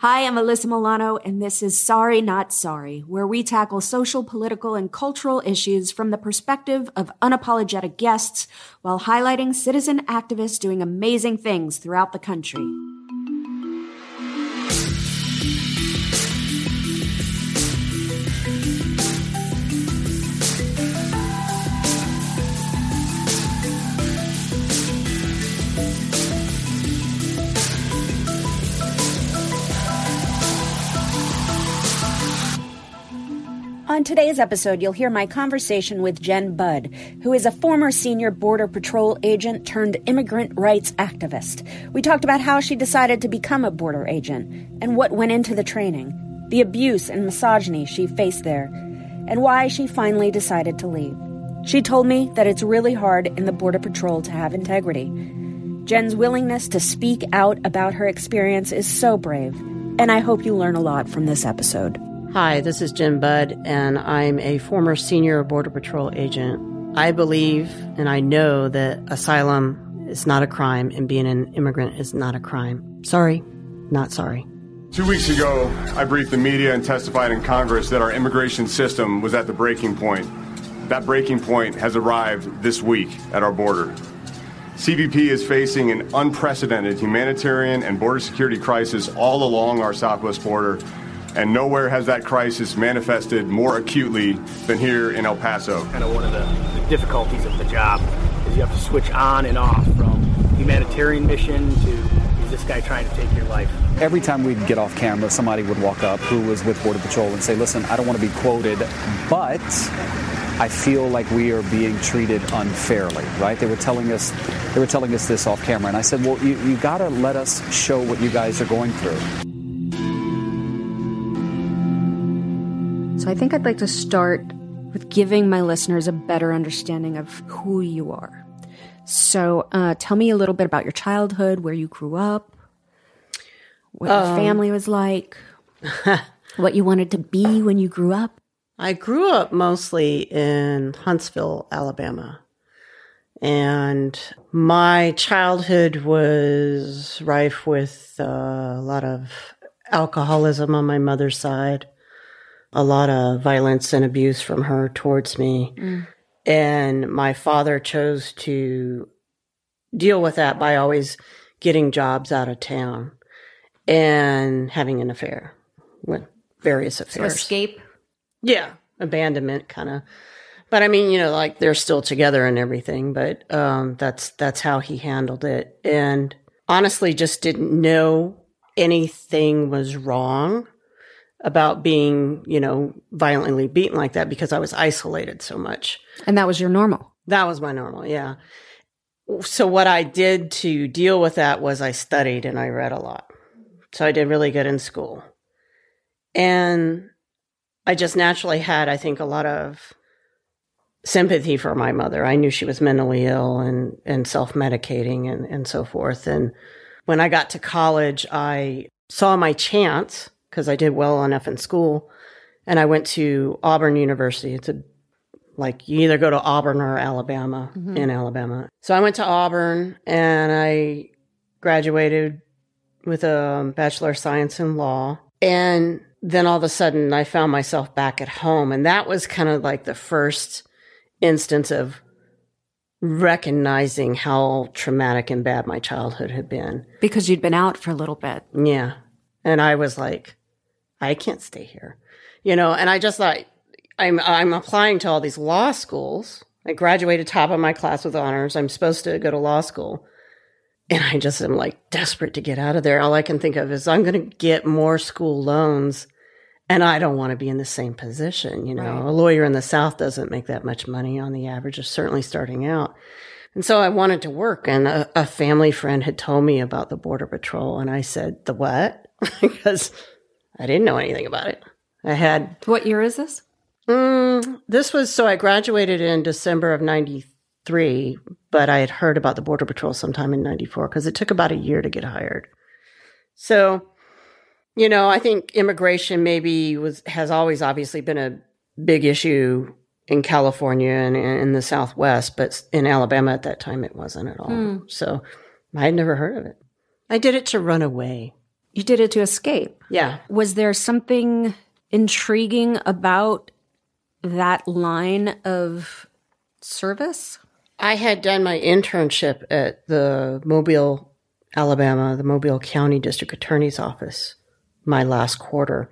Hi, I'm Alyssa Milano, and this is Sorry Not Sorry, where we tackle social, political, and cultural issues from the perspective of unapologetic guests while highlighting citizen activists doing amazing things throughout the country. On today's episode, you'll hear my conversation with Jen Budd, who is a former senior Border Patrol agent turned immigrant rights activist. We talked about how she decided to become a border agent and what went into the training, the abuse and misogyny she faced there, and why she finally decided to leave. She told me that it's really hard in the Border Patrol to have integrity. Jen's willingness to speak out about her experience is so brave, and I hope you learn a lot from this episode. Hi, this is Jen Budd, and I'm a former senior Border Patrol agent. I believe and I know that asylum is not a crime and being an immigrant is not a crime. Sorry, not sorry. Two weeks ago, I briefed the media and testified in Congress that our immigration system was at the breaking point. That breaking point has arrived this week at our border. CBP is facing an unprecedented humanitarian and border security crisis all along our southwest border and nowhere has that crisis manifested more acutely than here in El Paso. Kind of one of the, the, difficulties of the job is you have to switch on and off from humanitarian mission to is this guy trying to take your life. Every time we'd get off camera, somebody would walk up who was with Border Patrol and say, "Listen, I don't want to be quoted, but." I feel like we are being treated unfairly, right? They were telling us, they were telling us this off camera, and I said, "Well, you, you got to let us show what you guys are going through." So I think I'd like to start with giving my listeners a better understanding of who you are. So uh, tell me a little bit about your childhood, where you grew up, what um, your family was like, what you wanted to be when you grew up. I grew up mostly in Huntsville, Alabama. And my childhood was rife with uh, a lot of alcoholism on my mother's side a lot of violence and abuse from her towards me. Mm. And my father chose to deal with that by always getting jobs out of town and having an affair with various affairs. So escape? Yeah, abandonment kind of. But I mean, you know, like they're still together and everything, but um, that's that's how he handled it. And honestly just didn't know anything was wrong about being, you know, violently beaten like that because I was isolated so much. And that was your normal. That was my normal, yeah. So what I did to deal with that was I studied and I read a lot. So I did really good in school. And I just naturally had, I think, a lot of sympathy for my mother. I knew she was mentally ill and, and self medicating and, and so forth. And when I got to college, I saw my chance because I did well enough in school. And I went to Auburn University. It's a like you either go to Auburn or Alabama mm-hmm. in Alabama. So I went to Auburn and I graduated with a Bachelor of Science in Law. And then all of a sudden I found myself back at home. And that was kind of like the first instance of recognizing how traumatic and bad my childhood had been. Because you'd been out for a little bit. Yeah. And I was like, I can't stay here. You know, and I just thought I'm I'm applying to all these law schools. I graduated top of my class with honors. I'm supposed to go to law school. And I just am like desperate to get out of there. All I can think of is I'm going to get more school loans and I don't want to be in the same position. You know, right. a lawyer in the South doesn't make that much money on the average, certainly starting out. And so I wanted to work. And a, a family friend had told me about the Border Patrol. And I said, The what? because I didn't know anything about it. I had. What year is this? Mm, this was so I graduated in December of 93, but I had heard about the Border Patrol sometime in 94 because it took about a year to get hired. So, you know, I think immigration maybe was has always obviously been a big issue in California and in the Southwest, but in Alabama at that time it wasn't at all. Mm. So I had never heard of it. I did it to run away You did it to escape. Yeah. Was there something intriguing about that line of service? I had done my internship at the Mobile, Alabama, the Mobile County District Attorney's Office my last quarter.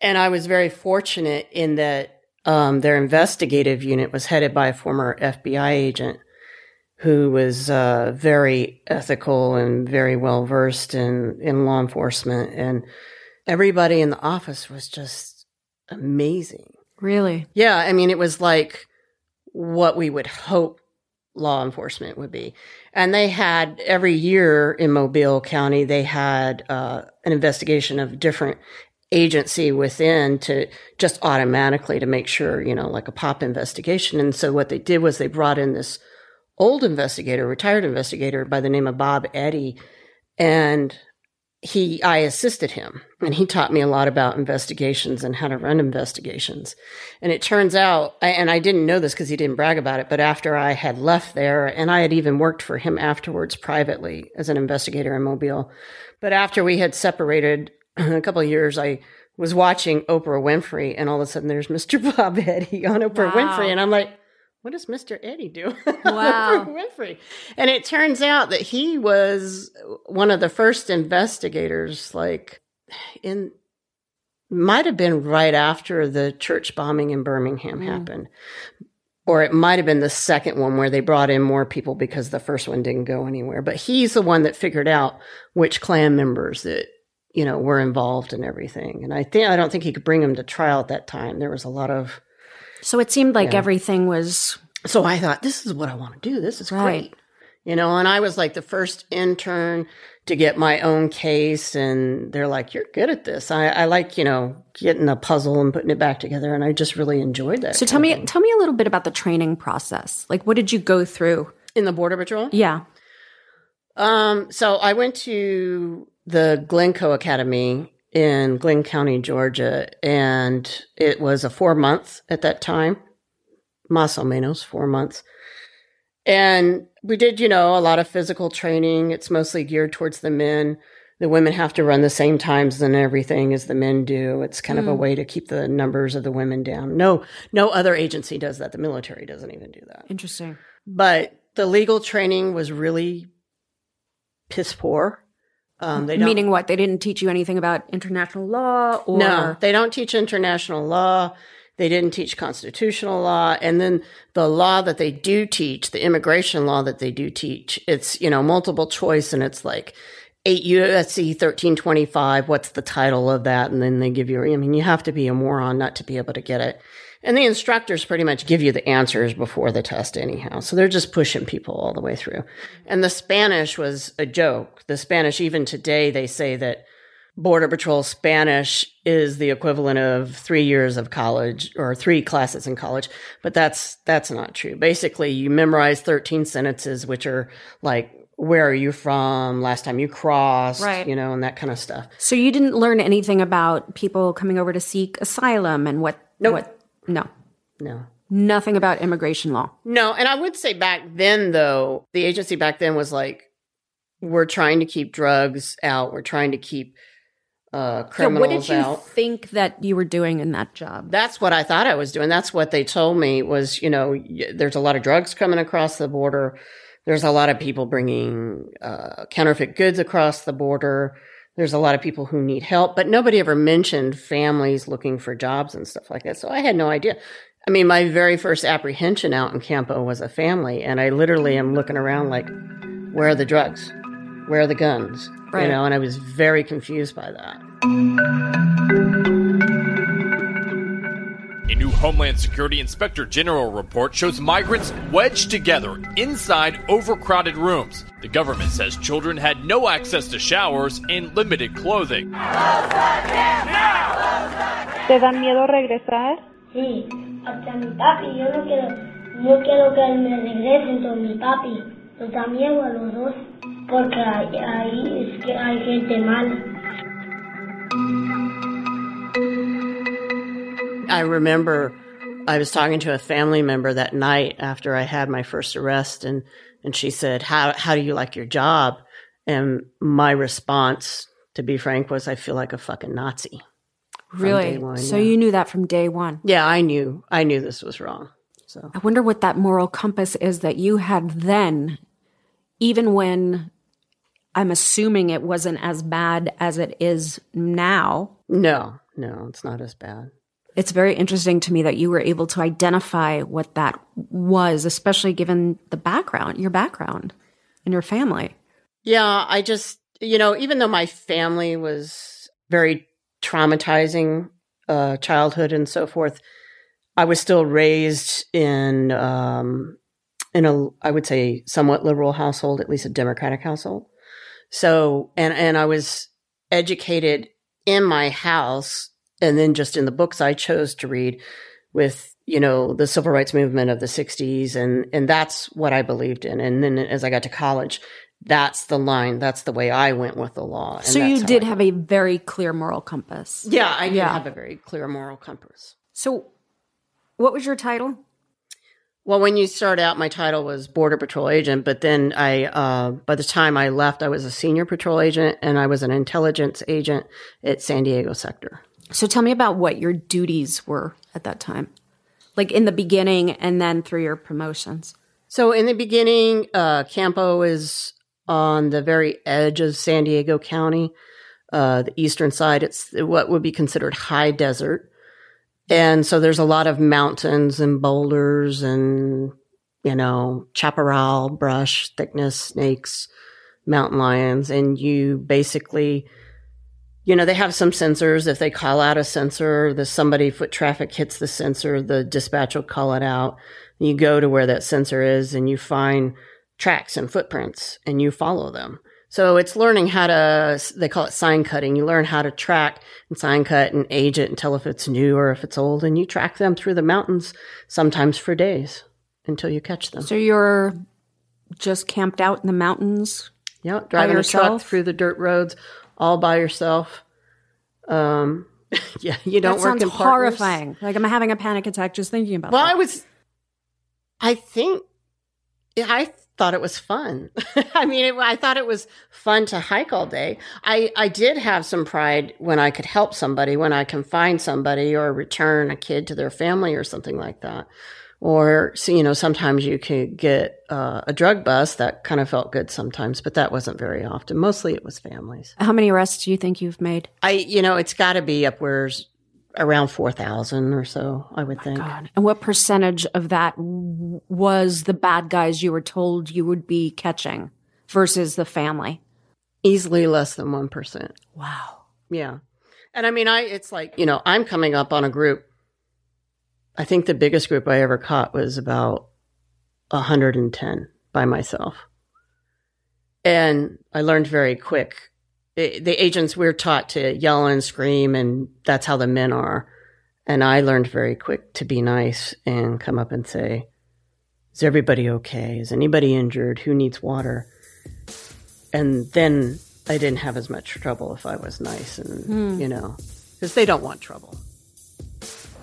And I was very fortunate in that um, their investigative unit was headed by a former FBI agent who was uh, very ethical and very well versed in, in law enforcement. And everybody in the office was just amazing. Really? Yeah. I mean, it was like what we would hope law enforcement would be. And they had every year in Mobile County, they had uh, an investigation of different agency within to just automatically to make sure, you know, like a pop investigation. And so what they did was they brought in this old investigator, retired investigator by the name of Bob Eddy, and he I assisted him and he taught me a lot about investigations and how to run investigations. And it turns out and I didn't know this because he didn't brag about it, but after I had left there and I had even worked for him afterwards privately as an investigator in Mobile. But after we had separated a couple of years, I was watching Oprah Winfrey and all of a sudden there's Mr. Bob Eddy on Oprah Wow. Winfrey and I'm like what does Mr. Eddy do? Wow. Winfrey. And it turns out that he was one of the first investigators, like in, might have been right after the church bombing in Birmingham Mm. happened. Or it might have been the second one where they brought in more people because the first one didn't go anywhere. But he's the one that figured out which Klan members that, you know, were involved in everything. And I think, I don't think he could bring them to trial at that time. There was a lot of, So it seemed like Yeah. everything was so I thought, this is what I want to do. This is Right. great. You know, and I was like the first intern to get my own case. And they're like, you're good at this. I, I like, you know, getting a puzzle and putting it back together. And I just really enjoyed that. So tell me tell me a little bit about the training process. Like what did you go through? in the Border Patrol? Yeah. Um, so I went to the Glynco Academy in Glynn County, Georgia, and it was a four month at that time, más o menos four months. And we did, you know, a lot of physical training. It's mostly geared towards the men. The women have to run the same times and everything as the men do. It's kind of a hmm. way to keep the numbers of the women down. No, no other agency does that. The military doesn't even do that. Interesting. But the legal training was really piss poor. Um, they don't, Meaning what? They didn't teach you anything about international law or no, they don't teach international law. They didn't teach constitutional law. And then the law that they do teach, the immigration law that they do teach, it's, you know, multiple choice and it's like 8 USC 1325. What's the title of that? And then they give you, I mean, you have to be a moron not to be able to get it. And the instructors pretty much give you the answers before the test anyhow. So they're just pushing people all the way through. And the Spanish was a joke. The Spanish, even today, they say that Border Patrol Spanish is the equivalent of three years of college or three classes in college, but that's that's not true. Basically, you memorize thirteen sentences, which are like "Where are you from?" "Last time you crossed," Right. you know, and that kind of stuff. So you didn't learn anything about people coming over to seek asylum and what Nope. what no. No, Nothing about immigration law. no, and I would say back then, though, the agency back then was like, "We're trying to keep drugs out. We're trying to keep uh, So criminals what did you out." think that you were doing in that job? That's what I thought I was doing. That's what they told me was, you know, there's a lot of drugs coming across the border. There's a lot of people bringing uh, counterfeit goods across the border. There's a lot of people who need help, but nobody ever mentioned families looking for jobs and stuff like that. So I had no idea. I mean, my very first apprehension out in Campo was a family, and I literally am looking around like, where are the drugs? Where are the guns? Right. You know, and I was very confused by that. A new Homeland Security Inspector General report shows migrants wedged together inside overcrowded rooms. The government says children had no access to showers and limited clothing. ¿Te dan miedo regresar? Sí, hasta mi papi, yo no quiero, no quiero que él me regrese, entonces mi papi nos da miedo a los dos, porque ahí, ahí es que hay gente mala. I remember I was talking to a family member that night after I had my first arrest and and she said, "How how do you like your job?" And my response to be frank, was I feel like a fucking Nazi. Really? one, so yeah. you knew that from day one. Yeah, I knew. I knew this was wrong. So I wonder what that moral compass is that you had then, even when I'm assuming it wasn't as bad as it is now. no, no, it's not as bad. It's very interesting to me that you were able to identify what that was, especially given the background, your background and your family. Yeah, I just, you know, even though my family was very traumatizing uh, childhood and so forth, I was still raised in um, in a, I would say, somewhat liberal household, at least a Democratic household. So, and and I was educated in my house, and then just in the books I chose to read, with you know the civil rights movement of the '60s, and and that's what I believed in. And then as I got to college, that's the line. That's the way I went with the law. and so you did have a very clear moral compass. yeah, I did Yeah. have a very clear moral compass. So, what was your title? Well, when you start out, my title was Border Patrol Agent, but then I, uh, by the time I left, I was a senior patrol agent and I was an intelligence agent at San Diego sector. So, tell me about what your duties were at that time, like in the beginning and then through your promotions. So in the beginning, uh, Campo is on the very edge of San Diego County, uh, the eastern side. It's what would be considered high desert. And so there's a lot of mountains and boulders and, you know, chaparral, brush, thickness, snakes, mountain lions. And you basically, you know, they have some sensors. If they call out a sensor, the somebody foot traffic hits the sensor, the dispatch will call it out. You go to where that sensor is and you find tracks and footprints and you follow them. So it's learning how to, they call it sign cutting. You learn how to track and sign cut and age it and tell if it's new or if it's old. And you track them through the mountains, sometimes for days until you catch them. So, you're just camped out in the mountains. Yeah, driving a truck yourself? through the dirt roads all by yourself. Um, yeah, you don't that work sounds in partners. horrifying. Like I'm having a panic attack just thinking about Well, that. I was, I think, I thought it was fun. I mean, it, I thought it was fun to hike all day. I, I did have some pride when I could help somebody, when I can find somebody or return a kid to their family or something like that. Or, you know, sometimes you could get uh, a drug bust. That kind of felt good sometimes, but that wasn't very often. Mostly it was families. How many arrests do you think you've made? I, you know, it's got to be upwards around 4,000 or so, I would think. God. And what percentage of that w- was the bad guys you were told you would be catching versus the family? Easily less than 1%. Wow. Yeah. And I mean, I, it's like, you know, I'm coming up on a group. I think the biggest group I ever caught was about 110 by myself. And I learned very quick. The the agents, we're taught to yell and scream, and that's how the men are. And I learned very quick to be nice and come up and say, Is everybody okay? Is anybody injured? Who needs water? And then I didn't have as much trouble if I was nice and, hmm. you know, because they don't want trouble.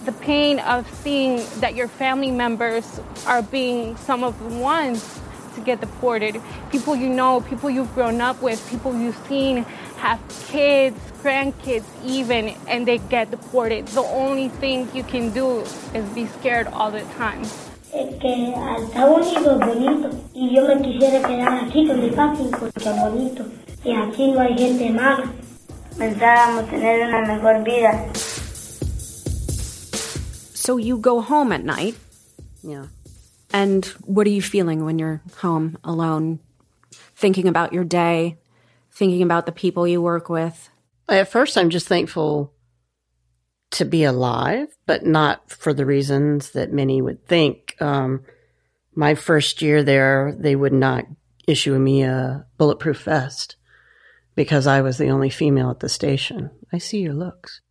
The pain of seeing that your family members are being some of the ones to get deported. People you know, people you've grown up with, people you've seen have kids, grandkids even, and they get deported. The only thing you can do is be scared all the time. Que es bonito y yo me quisiera quedar aquí bonito y aquí no hay gente mala. Pensábamos tener una mejor vida. So you go home at night, Yeah. and what are you feeling when you're home alone, thinking about your day, thinking about the people you work with? At first, I'm just thankful to be alive, but not for the reasons that many would think. Um, my first year there, they would not issue me a bulletproof vest because I was the only female at the station. I see your looks.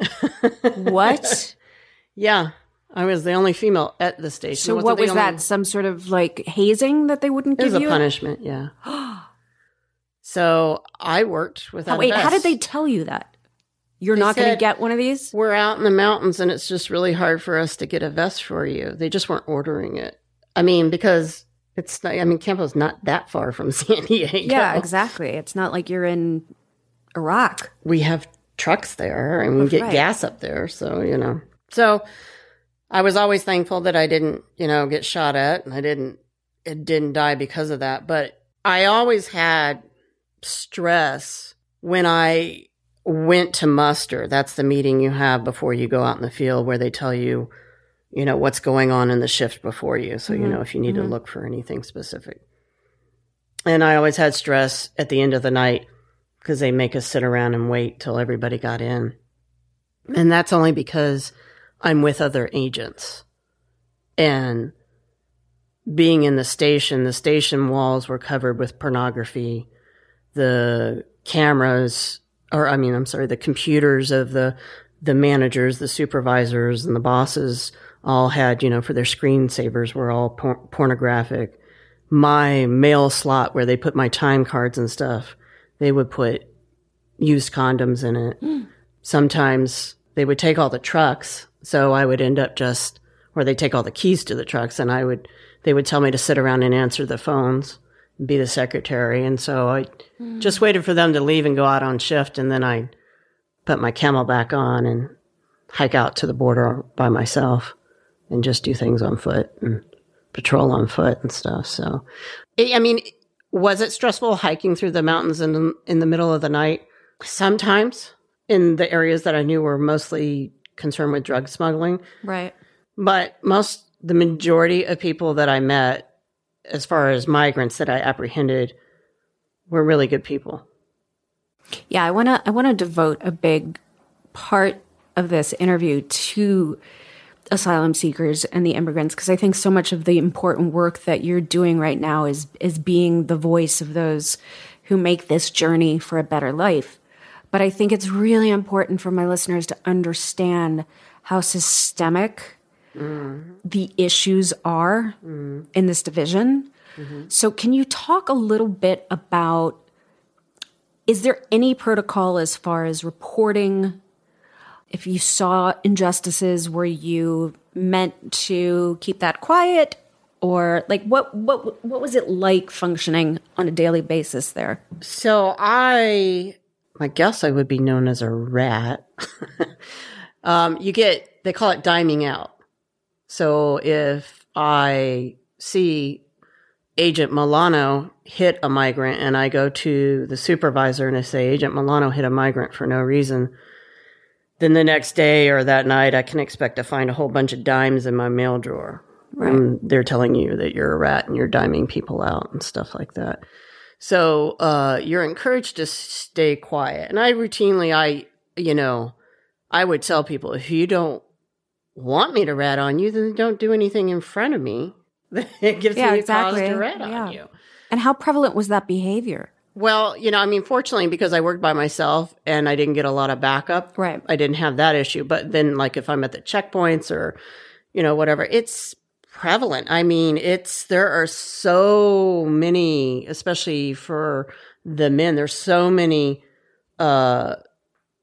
What? Yeah, I was the only female at the station. so wasn't what was only- that? Some sort of like hazing that they wouldn't give? It was a you? punishment, yeah. so I worked without. Oh, wait, how did they tell you that? You're They not going to get one of these? We're out in the mountains and it's just really hard for us to get a vest for you. They just weren't ordering it. I mean, because it's not, I mean, Campo's not that far from San Diego. Yeah, exactly. It's not like you're in Iraq. we have trucks there and we get Right. gas up there. So, you know, so I was always thankful that I didn't, you know, get shot at and I didn't, it didn't die because of that. But I always had stress when I went to muster. That's the meeting you have before you go out in the field where they tell you, you know, what's going on in the shift before you. So, you mm-hmm. know, if you need to mm-hmm. look for anything specific. And I always had stress at the end of the night because they make us sit around and wait till everybody got in. And that's only because I'm with other agents. And being in the station, the station walls were covered with pornography. The cameras, or I mean, I'm sorry, the computers of the the managers, the supervisors, and the bosses all had, you know, for their screensavers were all por- pornographic. My mail slot where they put my time cards and stuff, they would put used condoms in it. Hmm. Sometimes they would take all the trucks, so I would end up just, or they take all the keys to the trucks, and I would, they would tell me to sit around and answer the phones, be the secretary, and so I just waited for them to leave and go out on shift, and then I put my CamelBak on and hike out to the border by myself and just do things on foot and patrol on foot and stuff. So, I I mean, was it stressful hiking through the mountains in in the middle of the night? Sometimes in the areas that I knew were mostly concerned with drug smuggling, Right. but most the majority of people that I met, as far as migrants that I apprehended, were really good people. Yeah, I want to I want to devote a big part of this interview to asylum seekers and the immigrants because I think so much of the important work that you're doing right now is is being the voice of those who make this journey for a better life. But I think it's really important for my listeners to understand how systemic mm. the issues are mm. in this division. Mm-hmm. So can you talk a little bit about is there any protocol as far as reporting? If you saw injustices were you meant to keep that quiet? Or like what what what was it like functioning on a daily basis there? So I, I guess I would be known as a rat. um, you get, they call it diming out. So if I see Agent Milano hit a migrant and I go to the supervisor and I say, Agent Milano hit a migrant for no reason, then the next day or that night I can expect to find a whole bunch of dimes in my mail drawer. And they're telling you that you're a rat and you're diming people out and stuff like that. So uh, you're encouraged to stay quiet. And I routinely, I, you know, I would tell people if you don't want me to rat on you, then don't do anything in front of me. it gives Yeah, me exactly. cause to rat Yeah. on you. and how prevalent was that behavior Well, you know, I mean, fortunately, because I worked by myself and I didn't get a lot of backup, Right. I didn't have that issue. But then, like, if I'm at the checkpoints or, you know, whatever, it's prevalent. I mean, it's, there are so many, especially for the men, there's so many, uh,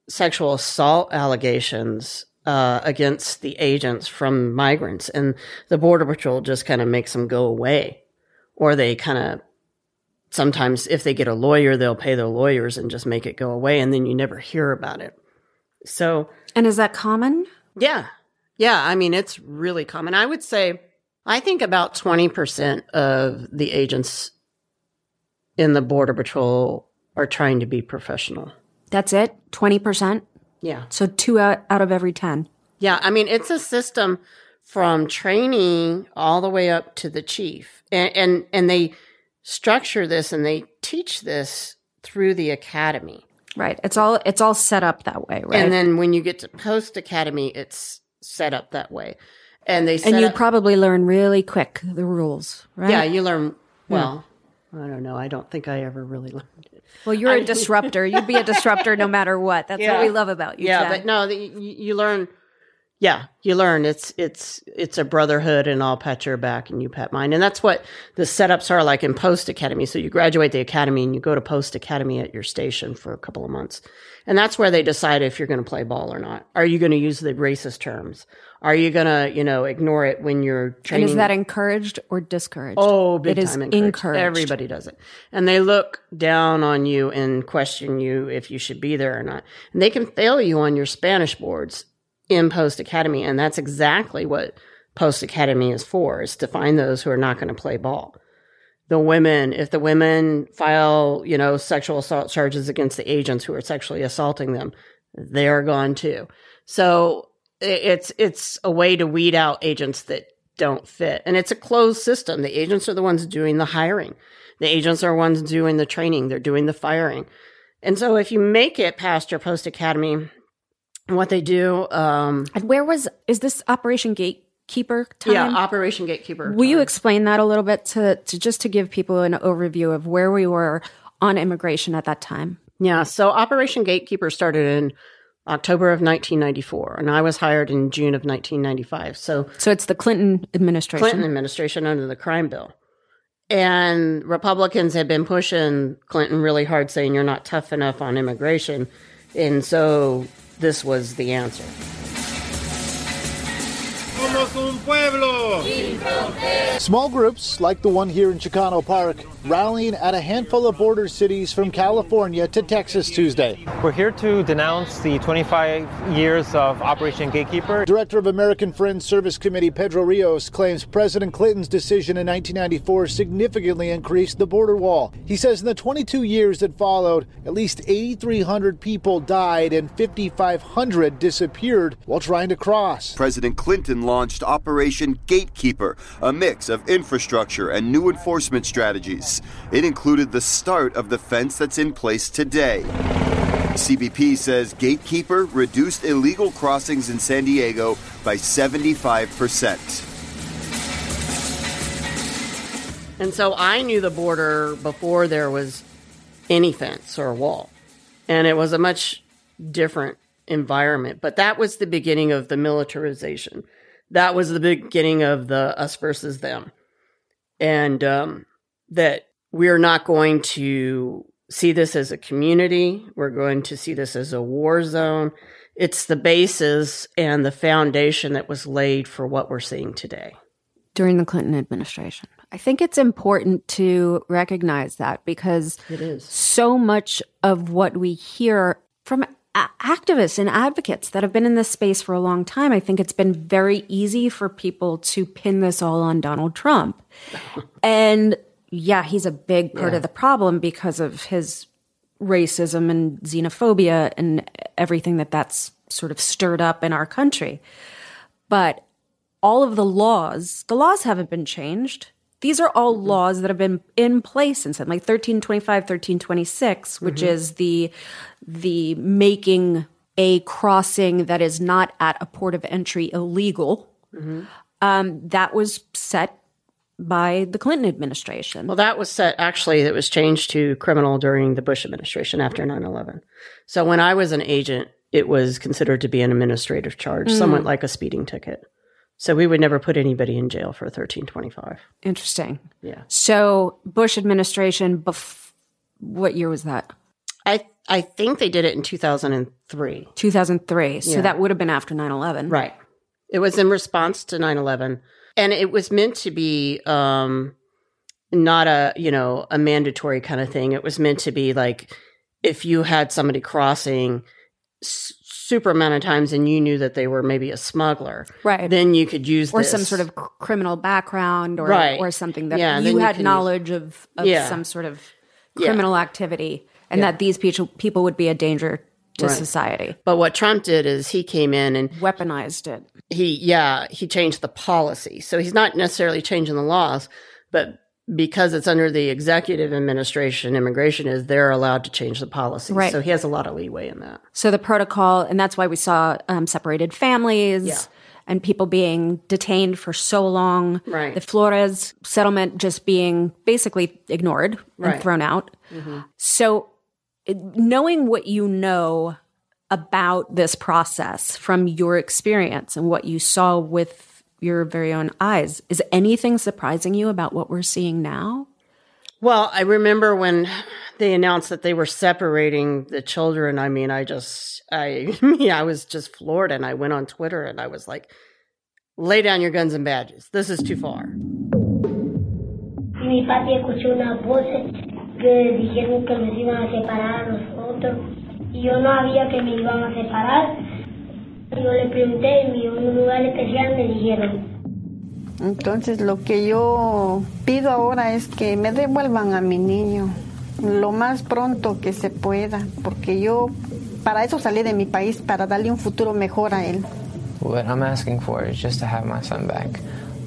sexual assault allegations, uh, against the agents from migrants and the border patrol just kind of makes them go away or they kind of sometimes if they get a lawyer, they'll pay their lawyers and just make it go away, and then you never hear about it. So, and is that common yeah, yeah, I mean, it's really common. I would say, I think about 20% of the agents in the Border Patrol are trying to be professional. that's it? 20% Yeah. so 2 out, out of every 10 Yeah, I mean it's a system from training all the way up to the chief, and and and they structure this and they teach this through the academy. right. It's all it's all set up that way right? And then when you get to post academy, it's set up that way, and they and you up, probably learn really quick the rules right yeah you learn hmm. well. I don't know. I don't think I ever really learned it. well you're a disruptor you'd be a disruptor no matter what that's what we love about you yeah, Jen. but no, the, you, you learn Yeah, you learn it's it's it's a brotherhood, and I'll pat your back and you pat mine, and that's what the setups are like in post academy. So you graduate the academy and you go to post academy at your station for a couple of months, and that's where they decide if you're going to play ball or not. Are you going to use the racist terms? Are you going to you know ignore it when you're And training? is that encouraged or discouraged? Oh, big It is time encouraged. encouraged. Everybody does it. And they look down on you and question you if you should be there or not. And they can fail you on your Spanish boards in Post Academy. And that's exactly what Post Academy is for, is to find those who are not going to play ball. The women, if the women file, you know, sexual assault charges against the agents who are sexually assaulting them, they are gone too. So it's it's a way to weed out agents that don't fit. And it's a closed system. The agents are the ones doing the hiring. The agents are ones doing the training. They're doing the firing. And so if you make it past your post academy, what they do, um, And where was is this Operation Gatekeeper time? yeah, Operation Gatekeeper. Will you explain that a little bit to, to just to give people an overview of where we were on immigration at that time? Yeah, so Operation Gatekeeper started in October of 1994, and I was hired in June of 1995. So So it's the Clinton administration. Clinton administration under the crime bill. And Republicans had been pushing Clinton really hard, saying you're not tough enough on immigration. And so this was the answer. Small groups, like the one here in Chicano Park, rallying at a handful of border cities from California to Texas Tuesday. We're here to denounce the 25 years of Operation Gatekeeper. Director of American Friends Service Committee Pedro Rios claims President Clinton's decision in 1994 significantly increased the border wall. He says in the 22 years that followed, at least 8,300 people died and 5,500 disappeared while trying to cross. President Clinton launched Operation Gatekeeper, a mix of infrastructure and new enforcement strategies. It included the start of the fence that's in place today. CBP says Gatekeeper reduced illegal crossings in San Diego by 75%. And so I knew the border before there was any fence or wall. And it was a much different environment. But that was the beginning of the militarization. That was the beginning of the us versus them. And um, that we're not going to see this as a community. We're going to see this as a war zone. It's the basis and the foundation that was laid for what we're seeing today. during the Clinton administration. I think it's important to recognize that because It is. so much of what we hear from a- activists and advocates that have been in this space for a long time, I think it's been very easy for people to pin this all on Donald Trump. and yeah, he's a big part Yeah. of the problem because of his racism and xenophobia and everything that that's sort of stirred up in our country. But all of the laws, the laws haven't been changed. These are all laws that have been in place since then, like 1325, 1326, which Mhm. is the the making a crossing that is not at a port of entry illegal. Um, that was set by the Clinton administration. Well, that was set actually, it was changed to criminal during the Bush administration after 9 11. So when I was an agent, it was considered to be an administrative charge, Mm. somewhat like a speeding ticket. So we would never put anybody in jail for 1325. Interesting. Yeah. So Bush administration, bef- what year was that? I I think they did it in 2003. 2003. So Yeah. that would have been after 9 11. Right. It was in response to 9/11 and it was meant to be um not a, you know, a mandatory kind of thing. It was meant to be like if you had somebody crossing s- super amount of times and you knew that they were maybe a smuggler, Right. then you could use or this. some sort of cr- criminal background or Right. or something that Yeah, then you you had can knowledge of, of Yeah. some sort of Yeah. criminal activity and that these people people would be a danger to Right. society. But what Trump did is he came in and weaponized it. He yeah, he changed the policy. So he's not necessarily changing the laws, but because it's under the executive administration, immigration is they're allowed to change the policy. Right. So he has a lot of leeway in that. So the protocol, and that's why we saw um, separated families Yeah. and people being detained for so long. Right. The Flores settlement just being basically ignored and thrown out. Mhm. So, knowing what you know about this process from your experience and what you saw with your very own eyes. Is anything surprising you about what we're seeing now? Well, I remember when they announced that they were separating the children. I mean, I just, I, me, I was just floored, and I went on Twitter and I was like, "Lay down your guns and badges. This is too far." Que dijeron que nos iban a separar a nosotros y yo no sabía que me iban a separar. Yo le pregunté en un lugar especial me dijeron Entonces lo que yo pido ahora es que me devuelvan a mi niño lo más pronto que se pueda, porque yo para eso salí de mi país, para darle un futuro mejor a él. What I'm asking for is just to have my son back.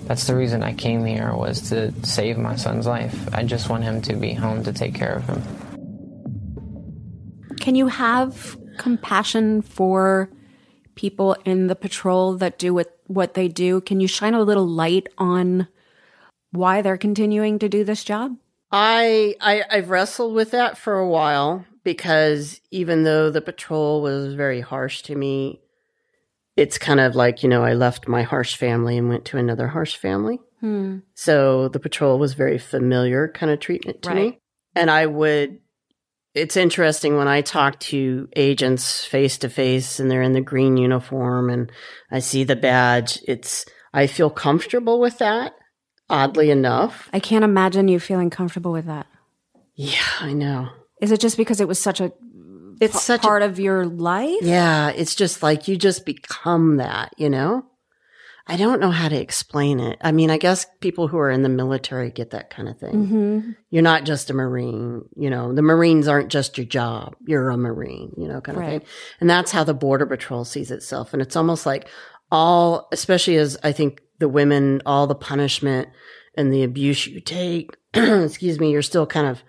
That's the reason I came here was to save my son's life. I just want him to be home to take care of him. Can you have compassion for people in the patrol that do what, what they do? Can you shine a little light on why they're continuing to do this job? I, I I've wrestled with that for a while because even though the patrol was very harsh to me, it's kind of like, you know, I left my harsh family and went to another harsh family. Hmm. So the patrol was very familiar kind of treatment to Right. me. And I would, it's interesting when I talk to agents face to face and they're in the green uniform and I see the badge, it's, I feel comfortable with that, oddly enough. I can't imagine you feeling comfortable with that. Yeah, I know. Is it just because it was such a It's p- such a- part of your life? Yeah, it's just like you just become that, you know? I don't know how to explain it. I mean, I guess people who are in the military get that kind of thing. Mm-hmm. You're not just a Marine, you know, the Marines aren't just your job. You're a Marine, you know, kind of Right. thing. And that's how the Border Patrol sees itself. And it's almost like all, especially as I think the women, all the punishment and the abuse you take, excuse me, you're still kind of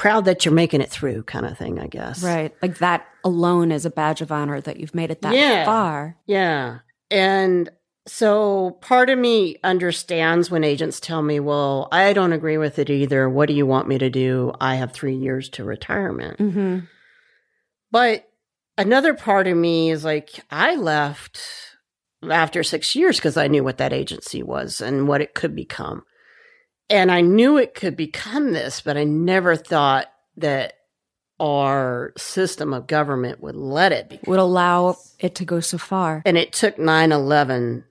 proud that you're making it through kind of thing, I guess. Right. Like that alone is a badge of honor that you've made it that Yeah. far. Yeah. And so part of me understands when agents tell me, well, I don't agree with it either. What do you want me to do? I have three years to retirement. Mm-hmm. But another part of me is like, I left after six years because I knew what that agency was and what it could become. And I knew it could become this, but I never thought that our system of government would let it be. Would allow it to go so far. And it took 9 11,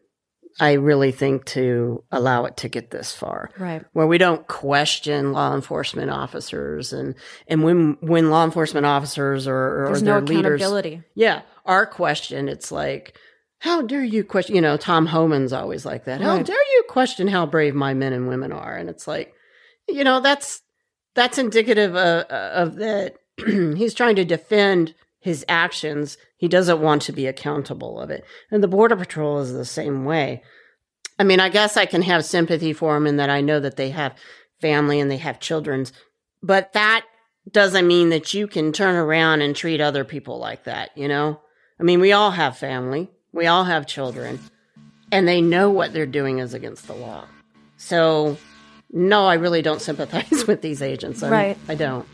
I really think, to allow it to get this far. Right. Where we don't question law enforcement officers and, and when, when law enforcement officers or, or There's their no leaders. accountability. Yeah. Our question, it's like, how dare you question, you know, Tom Homan's always like that. How Right. dare you question how brave my men and women are? And it's like, you know, that's, that's indicative of, uh, of that he's trying to defend his actions. He doesn't want to be accountable of it. And the Border Patrol is the same way. I mean, I guess I can have sympathy for them in that I know that they have family and they have children's, but that doesn't mean that you can turn around and treat other people like that, you know? I mean, we all have family, we all have children, and they know what they're doing is against the law. So, no, I really don't sympathize with these agents. I'm- Right. I don't.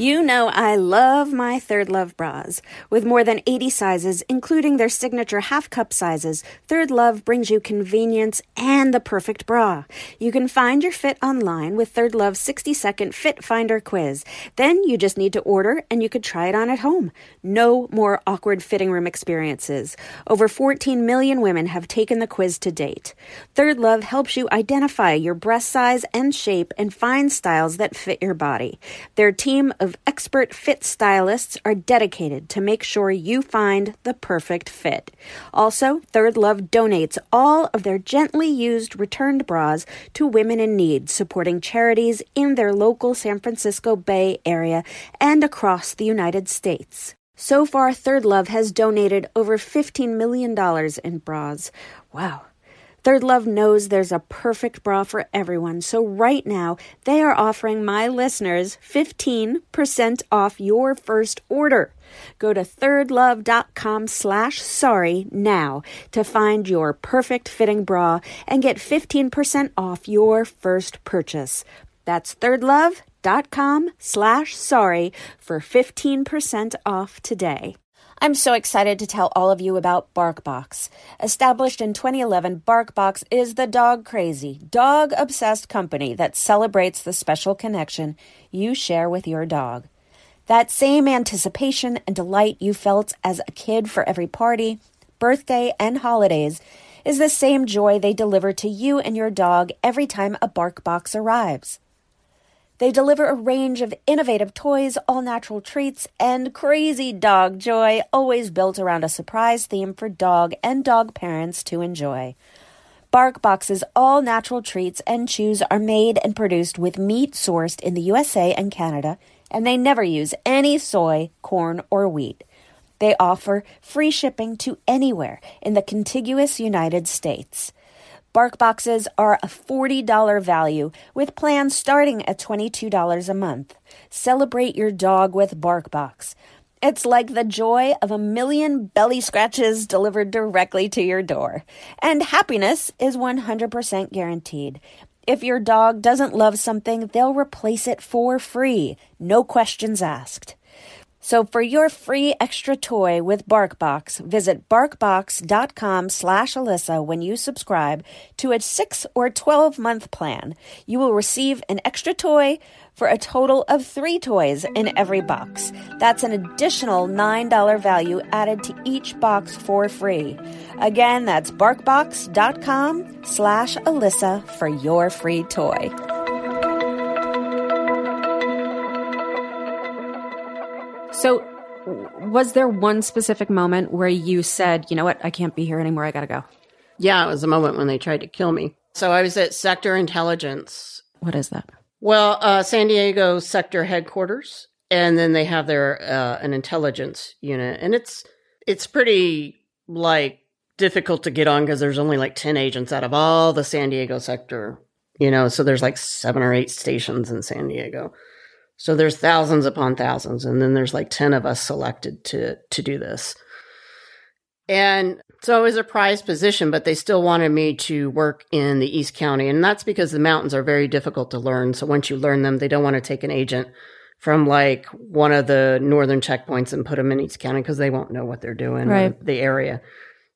You know I love my Third Love bras. With more than 80 sizes, including their signature half cup sizes, ThirdLove brings you convenience and the perfect bra. You can find your fit online with ThirdLove's 60 second fit finder quiz. Then you just need to order and you could try it on at home. No more awkward fitting room experiences. Over 14 million women have taken the quiz to date. ThirdLove helps you identify your breast size and shape and find styles that fit your body. Their team of expert fit stylists are dedicated to make sure you find the perfect fit. Also, ThirdLove donates all of their gently used returned bras to women in need, supporting charities in their local San Francisco Bay Area and across the United States. So far, ThirdLove has donated over $15 million in bras. Wow. ThirdLove knows there's a perfect bra for everyone, so right now they are offering my listeners 15% off your first order. Go to thirdlove.com slash sorry now to find your perfect fitting bra and get 15% off your first purchase. That's thirdlove.com slash sorry for 15% off today. I'm so excited to tell all of you about BarkBox. Established in 2011, BarkBox is the dog crazy, dog obsessed company that celebrates the special connection you share with your dog. That same anticipation and delight you felt as a kid for every party, birthday, and holidays is the same joy they deliver to you and your dog every time a BarkBox arrives. They deliver a range of innovative toys, all natural treats, and crazy dog joy, always built around a surprise theme for dog and dog parents to enjoy. BarkBox's all natural treats and chews are made and produced with meat sourced in the USA and Canada, and they never use any soy, corn, or wheat. They offer free shipping to anywhere in the contiguous United States. Bark boxes are a $40 value with plans starting at $22 a month. Celebrate your dog with BarkBox. It's like the joy of a million belly scratches delivered directly to your door. And happiness is 100% guaranteed. If your dog doesn't love something, they'll replace it for free, no questions asked. So for your free extra toy with BarkBox, visit barkbox.com slash Alyssa when you subscribe to a 6 or 12 month plan. You will receive an extra toy for a total of three toys in every box. That's an additional $9 value added to each box for free. Again, that's barkbox.com slash Alyssa for your free toy. So, was there one specific moment where you said, you know what, I can't be here anymore, I gotta go? Yeah, it was the moment when they tried to kill me. So I was at Sector Intelligence. What is that? Well, uh, San Diego Sector Headquarters, and then they have their uh, an intelligence unit, and it's it's pretty like difficult to get on because there's only like ten agents out of all the San Diego sector, you know. So there's like seven or eight stations in San Diego. So there's thousands upon thousands, and then there's like ten of us selected to to do this. And so it was a prized position, but they still wanted me to work in the East County. And that's because the mountains are very difficult to learn. So once you learn them, they don't want to take an agent from like one of the northern checkpoints and put them in East County because they won't know what they're doing Right. the area.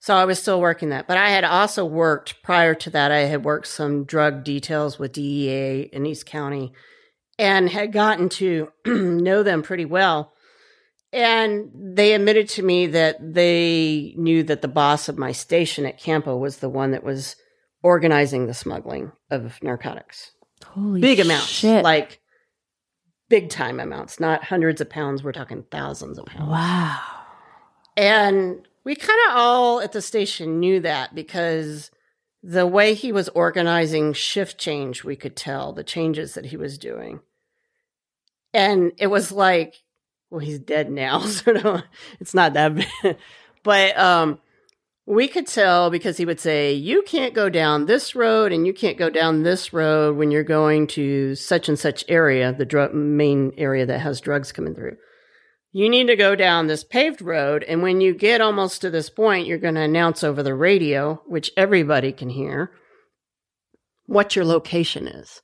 So I was still working that. But I had also worked prior to that, I had worked some drug details with DEA in East County and had gotten to know them pretty well. And they admitted to me that they knew that the boss of my station at Campo was the one that was organizing the smuggling of narcotics. Holy big amounts, shit. like big time amounts, not hundreds of pounds. We're talking thousands of pounds. Wow. And we kind of all at the station knew that because the way he was organizing shift change, we could tell the changes that he was doing. And it was like, well, he's dead now, so it's not that bad. But um, we could tell because he would say, you can't go down this road and you can't go down this road when you're going to such and such area, the main area that has drugs coming through you need to go down this paved road. And when you get almost to this point, you're going to announce over the radio, which everybody can hear, what your location is.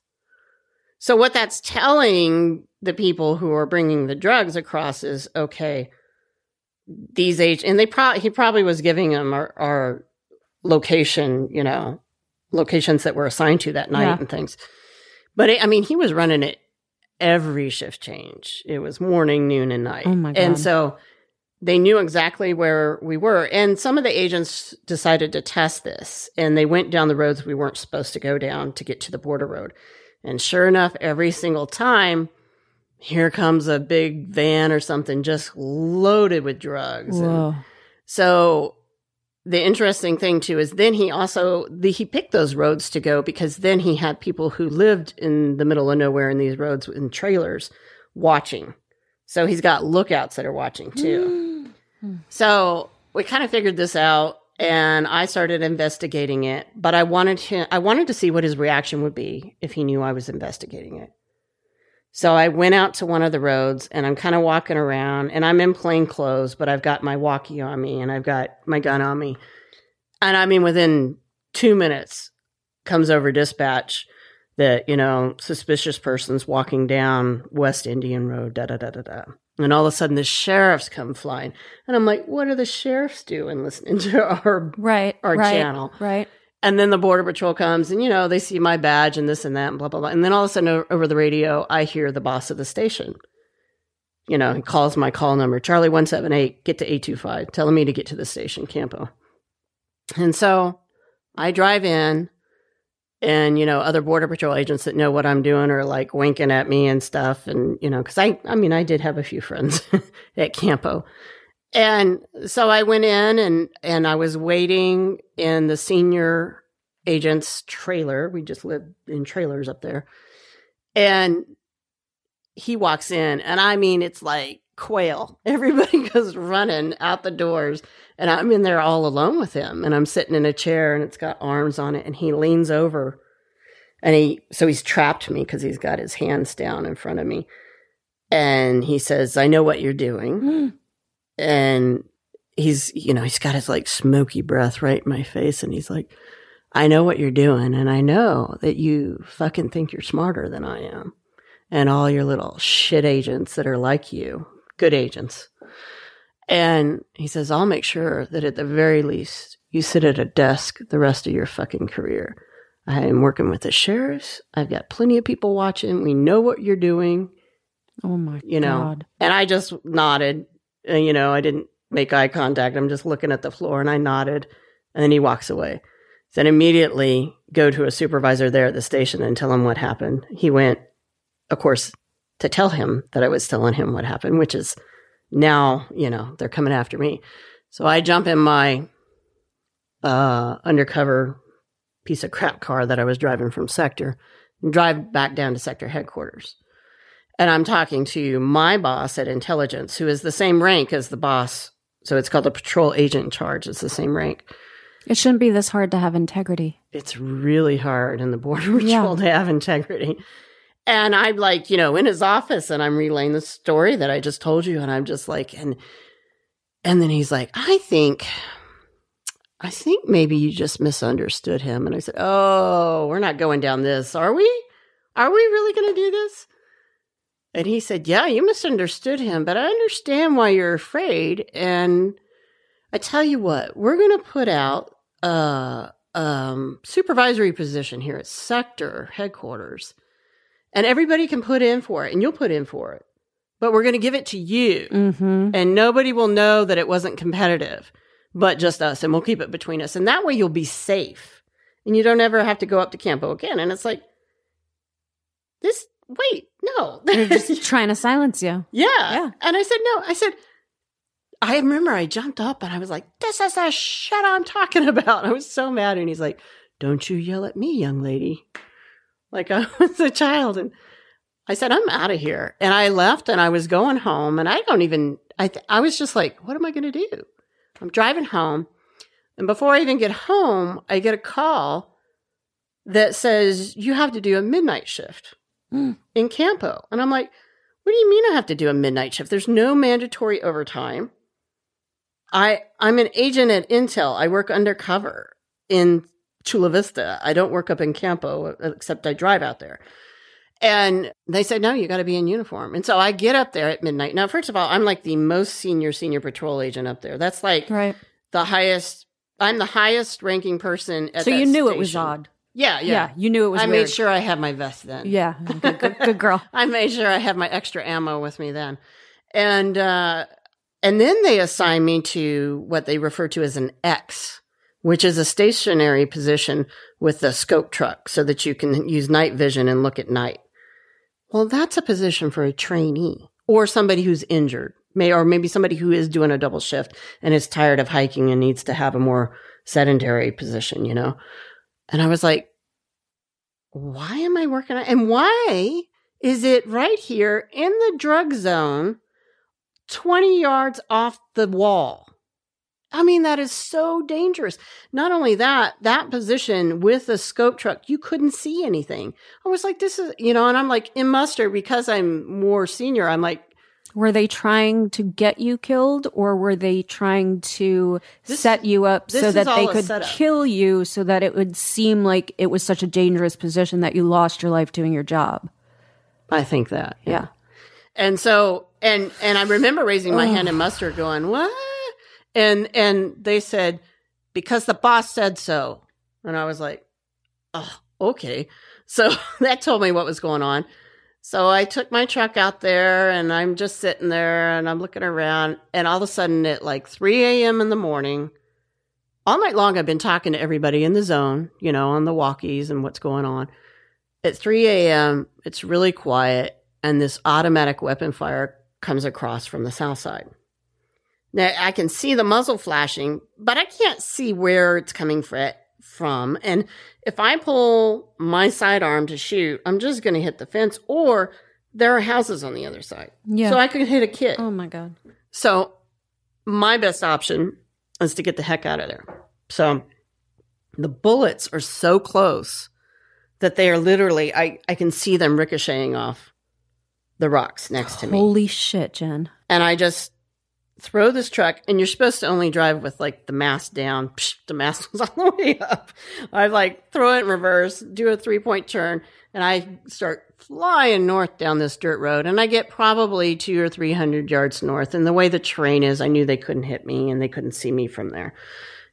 So, what that's telling the people who are bringing the drugs across is okay, these age, and they probably, he probably was giving them our, our location, you know, locations that were assigned to that night Yeah. and things. But it, I mean, he was running it every shift change. It was morning, noon, and night. Oh my And so they knew exactly where we were. And some of the agents decided to test this and they went down the roads we weren't supposed to go down to get to the border road. And sure enough, every single time, here comes a big van or something just loaded with drugs. And so the interesting thing too is then he also the, he picked those roads to go because then he had people who lived in the middle of nowhere in these roads in trailers watching. So he's got lookouts that are watching too. Hmm. so we kind of figured this out and I started investigating it, but I wanted him I wanted to see what his reaction would be if he knew I was investigating it. So I went out to one of the roads and I'm kind of walking around and I'm in plain clothes, but I've got my walkie on me and I've got my gun on me. And I mean, within two minutes comes over dispatch that, you know, suspicious persons walking down West Indian Road, da da da da da. And all of a sudden the sheriffs come flying. And I'm like, what are the sheriffs doing listening to our right, our right, channel? Right. And then the border patrol comes and, you know, they see my badge and this and that and blah, blah, blah. And then all of a sudden over the radio, I hear the boss of the station. You know, he calls my call number, Charlie 178, get to 825, telling me to get to the station, Campo. And so I drive in and, you know, other border patrol agents that know what I'm doing are like winking at me and stuff. And, you know, cause I, I mean, I did have a few friends at Campo. And so I went in and, and I was waiting in the senior agent's trailer. We just lived in trailers up there. And he walks in and I mean, it's like quail. Everybody goes running out the doors and I'm in there all alone with him and I'm sitting in a chair and it's got arms on it and he leans over and he, so he's trapped me because he's got his hands down in front of me. And he says, I know what you're doing hmm. And he's you know he's got his like smoky breath right in my face and he's like i know what you're doing and i know that you fucking think you're smarter than i am and all your little shit agents that are like you good agents. And he says i'll make sure that at the very least you sit at a desk the rest of your fucking career. I am working with the sheriffs. I've got plenty of people watching. We know what you're doing. Oh my you know God. and i just nodded you know i didn't make eye contact. I'm just looking at the floor and i nodded and then he walks away. Then immediately go to a supervisor there at the station and tell him what happened. He went of course to tell him that i was telling him what happened which is now you know they're coming after me. So i jump in my uh undercover piece of crap car that i was driving from sector and drive back down to sector headquarters and I'm talking to my boss at intelligence, who is the same rank as the boss. So it's called the patrol agent in charge. It's the same rank. It shouldn't be this hard to have integrity. It's really hard in the border patrol Yeah. to have integrity. And I'm like, you know, in his office and I'm relaying the story that I just told you. And I'm just like, and, and then he's like, I think, I think maybe you just misunderstood him. And I said, Oh, we're not going down this, are we? Are we really going to do this? And he said, Yeah, you misunderstood him, but I understand why you're afraid. And I tell you what, we're going to put out a um, supervisory position here at sector headquarters, and everybody can put in for it, and you'll put in for it. But we're going to give it to you, Mm-hmm. and nobody will know that it wasn't competitive, but just us, and we'll keep it between us. And that way you'll be safe, and you don't ever have to go up to Campo again. And it's like, this, wait, no. They're just trying to silence you. Yeah. Yeah. And I said, no. I said, I remember I jumped up and I was like, this is the shit I'm talking about. I was so mad. And he's like, don't you yell at me, young lady. Like I was a child. And I said, I'm out of here. And I left and I was going home and I don't even, I, th- I was just like, what am I going to do? I'm driving home. And before I even get home, I get a call that says, you have to do a midnight shift in Campo. And I'm like, what do you mean I have to do a midnight shift? There's no mandatory overtime. I I'm an agent at Intel. I work undercover in Chula Vista. I don't work up in Campo except I drive out there. And they said, no, you got to be in uniform. And so I get up there at midnight. Now, first of all, I'm like the most senior, senior patrol agent up there. That's like Right. the highest, I'm the highest ranking person at So you knew it was station. odd. Yeah, yeah. Yeah, you knew it was I weird. made sure I had my vest then. Yeah. Good, good, good girl. I made sure I had my extra ammo with me then. And uh and then they assigned me to what they refer to as an X, which is a stationary position with the scope truck so that you can use night vision and look at night. Well, that's a position for a trainee or somebody who's injured. May or maybe somebody who is doing a double shift and is tired of hiking and needs to have a more sedentary position, you know. And I was like, why am I working on and why is it right here in the drug zone 20 yards off the wall? I mean, that is so dangerous. Not only that, that position with a scope truck, you couldn't see anything. I was like, this is, you know, and I'm like, in muster, because I'm more senior, I'm like, Were they trying to get you killed or were they trying to This- set you up so that they could setup. kill you so that it would seem like it was such a dangerous position that you lost your life doing your job? I think that. Yeah. And so and and I remember raising my hand in muster going, "What?" And and they said because the boss said so. And I was like, "Oh, okay." So that told me what was going on. So I took my truck out there and I'm just sitting there and I'm looking around and all of a sudden at like 3 a.m. in the morning, all night long I've been talking to everybody in the zone, you know, on the walkies and what's going on. At 3 a.m., it's really quiet and this automatic weapon fire comes across from the south side. Now I can see the muzzle flashing, but I can't see where it's coming fr- from. And if I pull my sidearm to shoot, I'm just going to hit the fence or there are houses on the other side. Yeah. So I could hit a kid. Oh my God. So my best option is to get the heck out of there. So the bullets are so close that they are literally I, I can see them ricocheting off the rocks next to me. Holy shit, Jen. And I just throw this truck and you're supposed to only drive with like the mast down. Psh, the mast was all the way up. I like throw it in reverse, do a three point turn, and I start flying north down this dirt road. And I get probably two or three hundred yards north. And the way the terrain is, I knew they couldn't hit me and they couldn't see me from there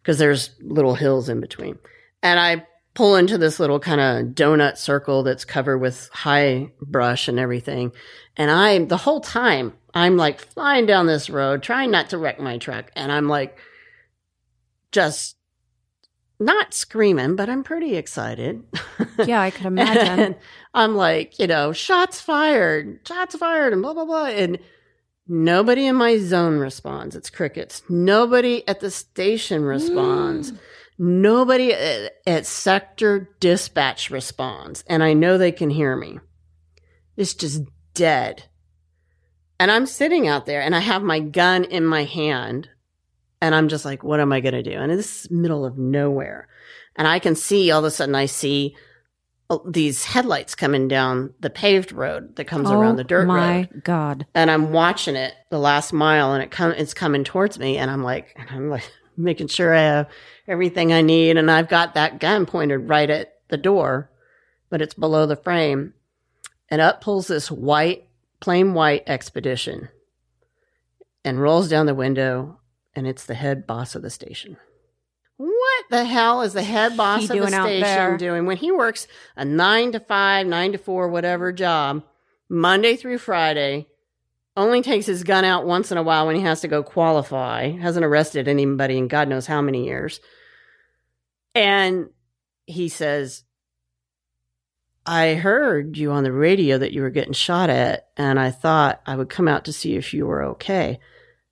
because there's little hills in between. And I pull into this little kind of donut circle that's covered with high brush and everything. And I, the whole time, I'm like flying down this road, trying not to wreck my truck. And I'm like, just not screaming, but I'm pretty excited. Yeah, I could imagine. I'm like, you know, shots fired, shots fired, and blah, blah, blah. And nobody in my zone responds. It's crickets. Nobody at the station responds. Mm. Nobody at, at sector dispatch responds. And I know they can hear me. It's just dead. And I'm sitting out there and I have my gun in my hand. And I'm just like, what am I going to do? And it's middle of nowhere. And I can see all of a sudden, I see uh, these headlights coming down the paved road that comes oh around the dirt my road. My God. And I'm watching it the last mile and it come, it's coming towards me. And I'm like, I'm like making sure I have everything I need. And I've got that gun pointed right at the door, but it's below the frame. And up pulls this white, plain white expedition and rolls down the window. And it's the head boss of the station. What the hell is the head boss He of the station doing when he works a nine to five, nine to four, whatever job, Monday through Friday? Only takes his gun out once in a while when he has to go qualify. Hasn't arrested anybody in God knows how many years. And he says, I heard you on the radio that you were getting shot at, and I thought I would come out to see if you were okay.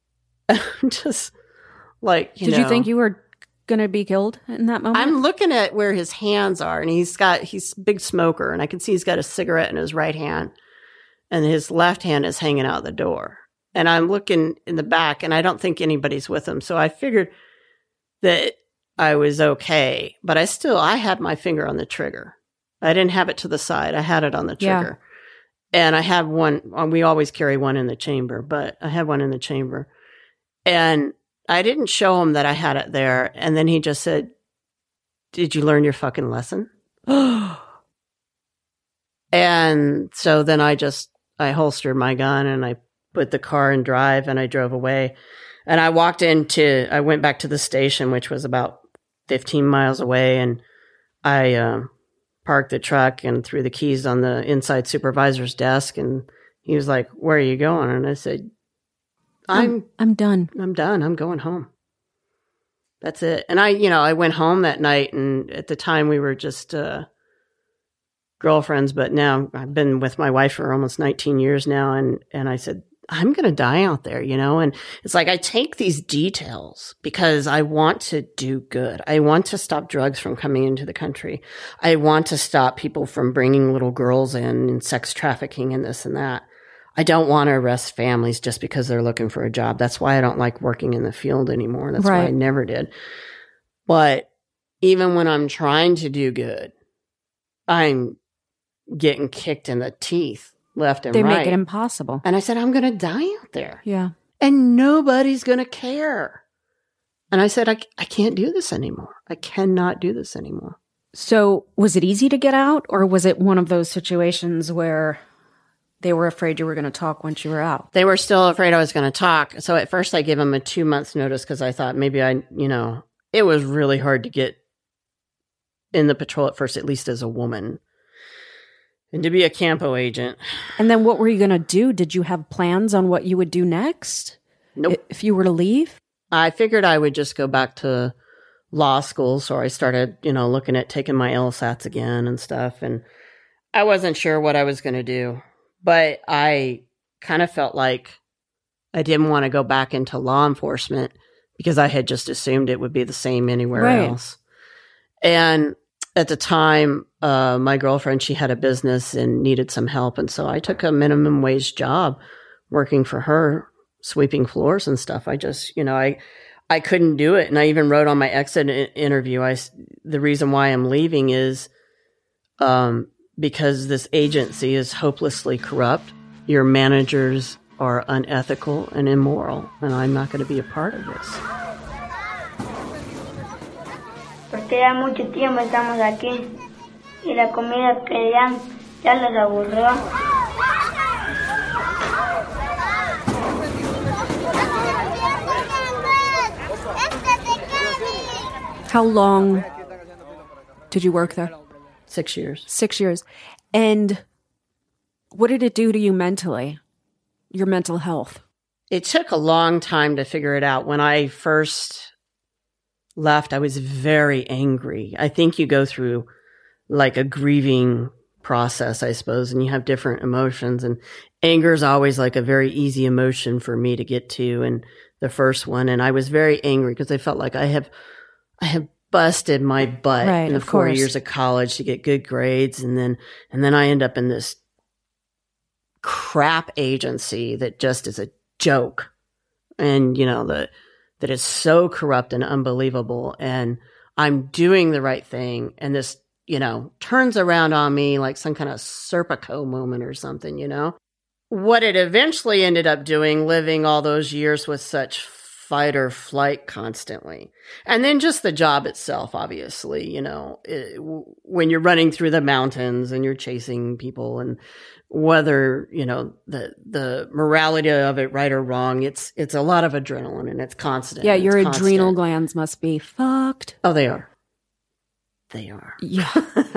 I'm just like, you Did you think you were going to be killed in that moment? I'm looking at where his hands are, and he's got he's a big smoker, and I can see he's got a cigarette in his right hand, and his left hand is hanging out the door. And I'm looking in the back, and I don't think anybody's with him. So I figured that I was okay, but I still I had my finger on the trigger. I didn't have it to the side; I had it on the Yeah. trigger, and I had one. We always carry one in the chamber, but I had one in the chamber, and I didn't show him that I had it there. And then he just said, Did you learn your fucking lesson? and so then I just, I holstered my gun and I put the car in drive and I drove away. And I walked into, I went back to the station, which was about 15 miles away. And I um, parked the truck and threw the keys on the inside supervisor's desk. And he was like, Where are you going? And I said, I'm I'm done. I'm done. I'm going home. That's it. And I, you know, I went home that night and at the time we were just uh girlfriends, but now I've been with my wife for almost 19 years now and and I said I'm going to die out there, you know? And it's like I take these details because I want to do good. I want to stop drugs from coming into the country. I want to stop people from bringing little girls in and sex trafficking and this and that. I don't want to arrest families just because they're looking for a job. That's why I don't like working in the field anymore. That's why I never did. But even when I'm trying to do good, I'm getting kicked in the teeth left and They right. make it impossible. And I said, I'm going to die out there. Yeah. And nobody's going to care. And I said, I, I can't do this anymore. I cannot do this anymore. So, was it easy to get out, or was it one of those situations where they were afraid you were going to talk once you were out? They were still afraid I was going to talk. So at first I gave them a two months notice because I thought maybe I, you know, it was really hard to get in the patrol at first, at least as a woman. And to be a Campo agent. And then what were you going to do? Did you have plans on what you would do next? Nope. If you were to leave? I figured I would just go back to law school. So I started, you know, looking at taking my LSATs again and stuff. And I wasn't sure what I was going to do, but I kind of felt like I didn't want to go back into law enforcement because I had just assumed it would be the same anywhere Right. else. And at the time, uh, my girlfriend, she had a business and needed some help. And so I took a minimum wage job working for her, sweeping floors and stuff. I just, you know, I, I couldn't do it. And I even wrote on my exit interview, I, the reason why I'm leaving is, um, because this agency is hopelessly corrupt. Your managers are unethical and immoral, and I'm not going to be a part of this. Porque ya mucho tiempo estamos aquí y la comida que dan ya los aburrió. How long did you work there? Six years. Six years. And what did it do to you mentally? Your mental health? It took a long time to figure it out. When I first left, I was very angry. I think you go through like a grieving process, I suppose, and you have different emotions. And anger is always like a very easy emotion for me to get to. And the first one, and I was very angry because I felt like I have, I have busted my butt Right, in the four course. years of college to get good grades, and then and then I end up in this crap agency that just is a joke and you know that that is so corrupt and unbelievable and i'm doing the right thing and this you know turns around on me like some kind of serpico moment or something you know? What it eventually ended up doing living all those years with such fight or flight constantly and then just the job itself obviously you know it, when you're running through the mountains and you're chasing people and whether you know the the morality of it right or wrong it's it's a lot of adrenaline and it's constant Yeah, your constant. adrenal glands must be fucked. oh they are they are Yeah.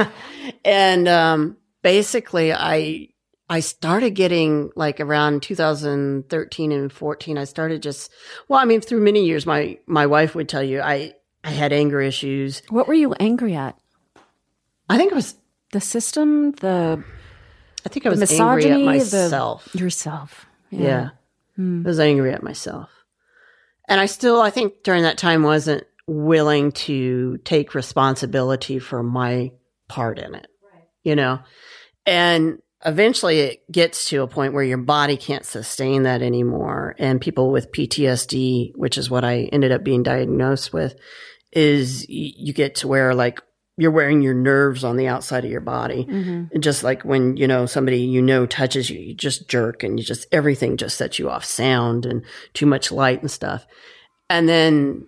and um basically i i started getting like around 2013 and 14 i started just well i mean through many years my my wife would tell you i i had anger issues What were you angry at? i think it was The system, the i think i was angry at myself the yourself. Yeah. Hmm. I was angry at myself. And I still, I think during that time wasn't willing to take responsibility for my part in it, you know? And eventually it gets to a point where your body can't sustain that anymore. And people with PTSD, which is what I ended up being diagnosed with, is you get to where like you're wearing your nerves on the outside of your body. Mhm. And just like when, you know, somebody you know touches you, you just jerk and you just, everything just sets you off sound and too much light and stuff. And then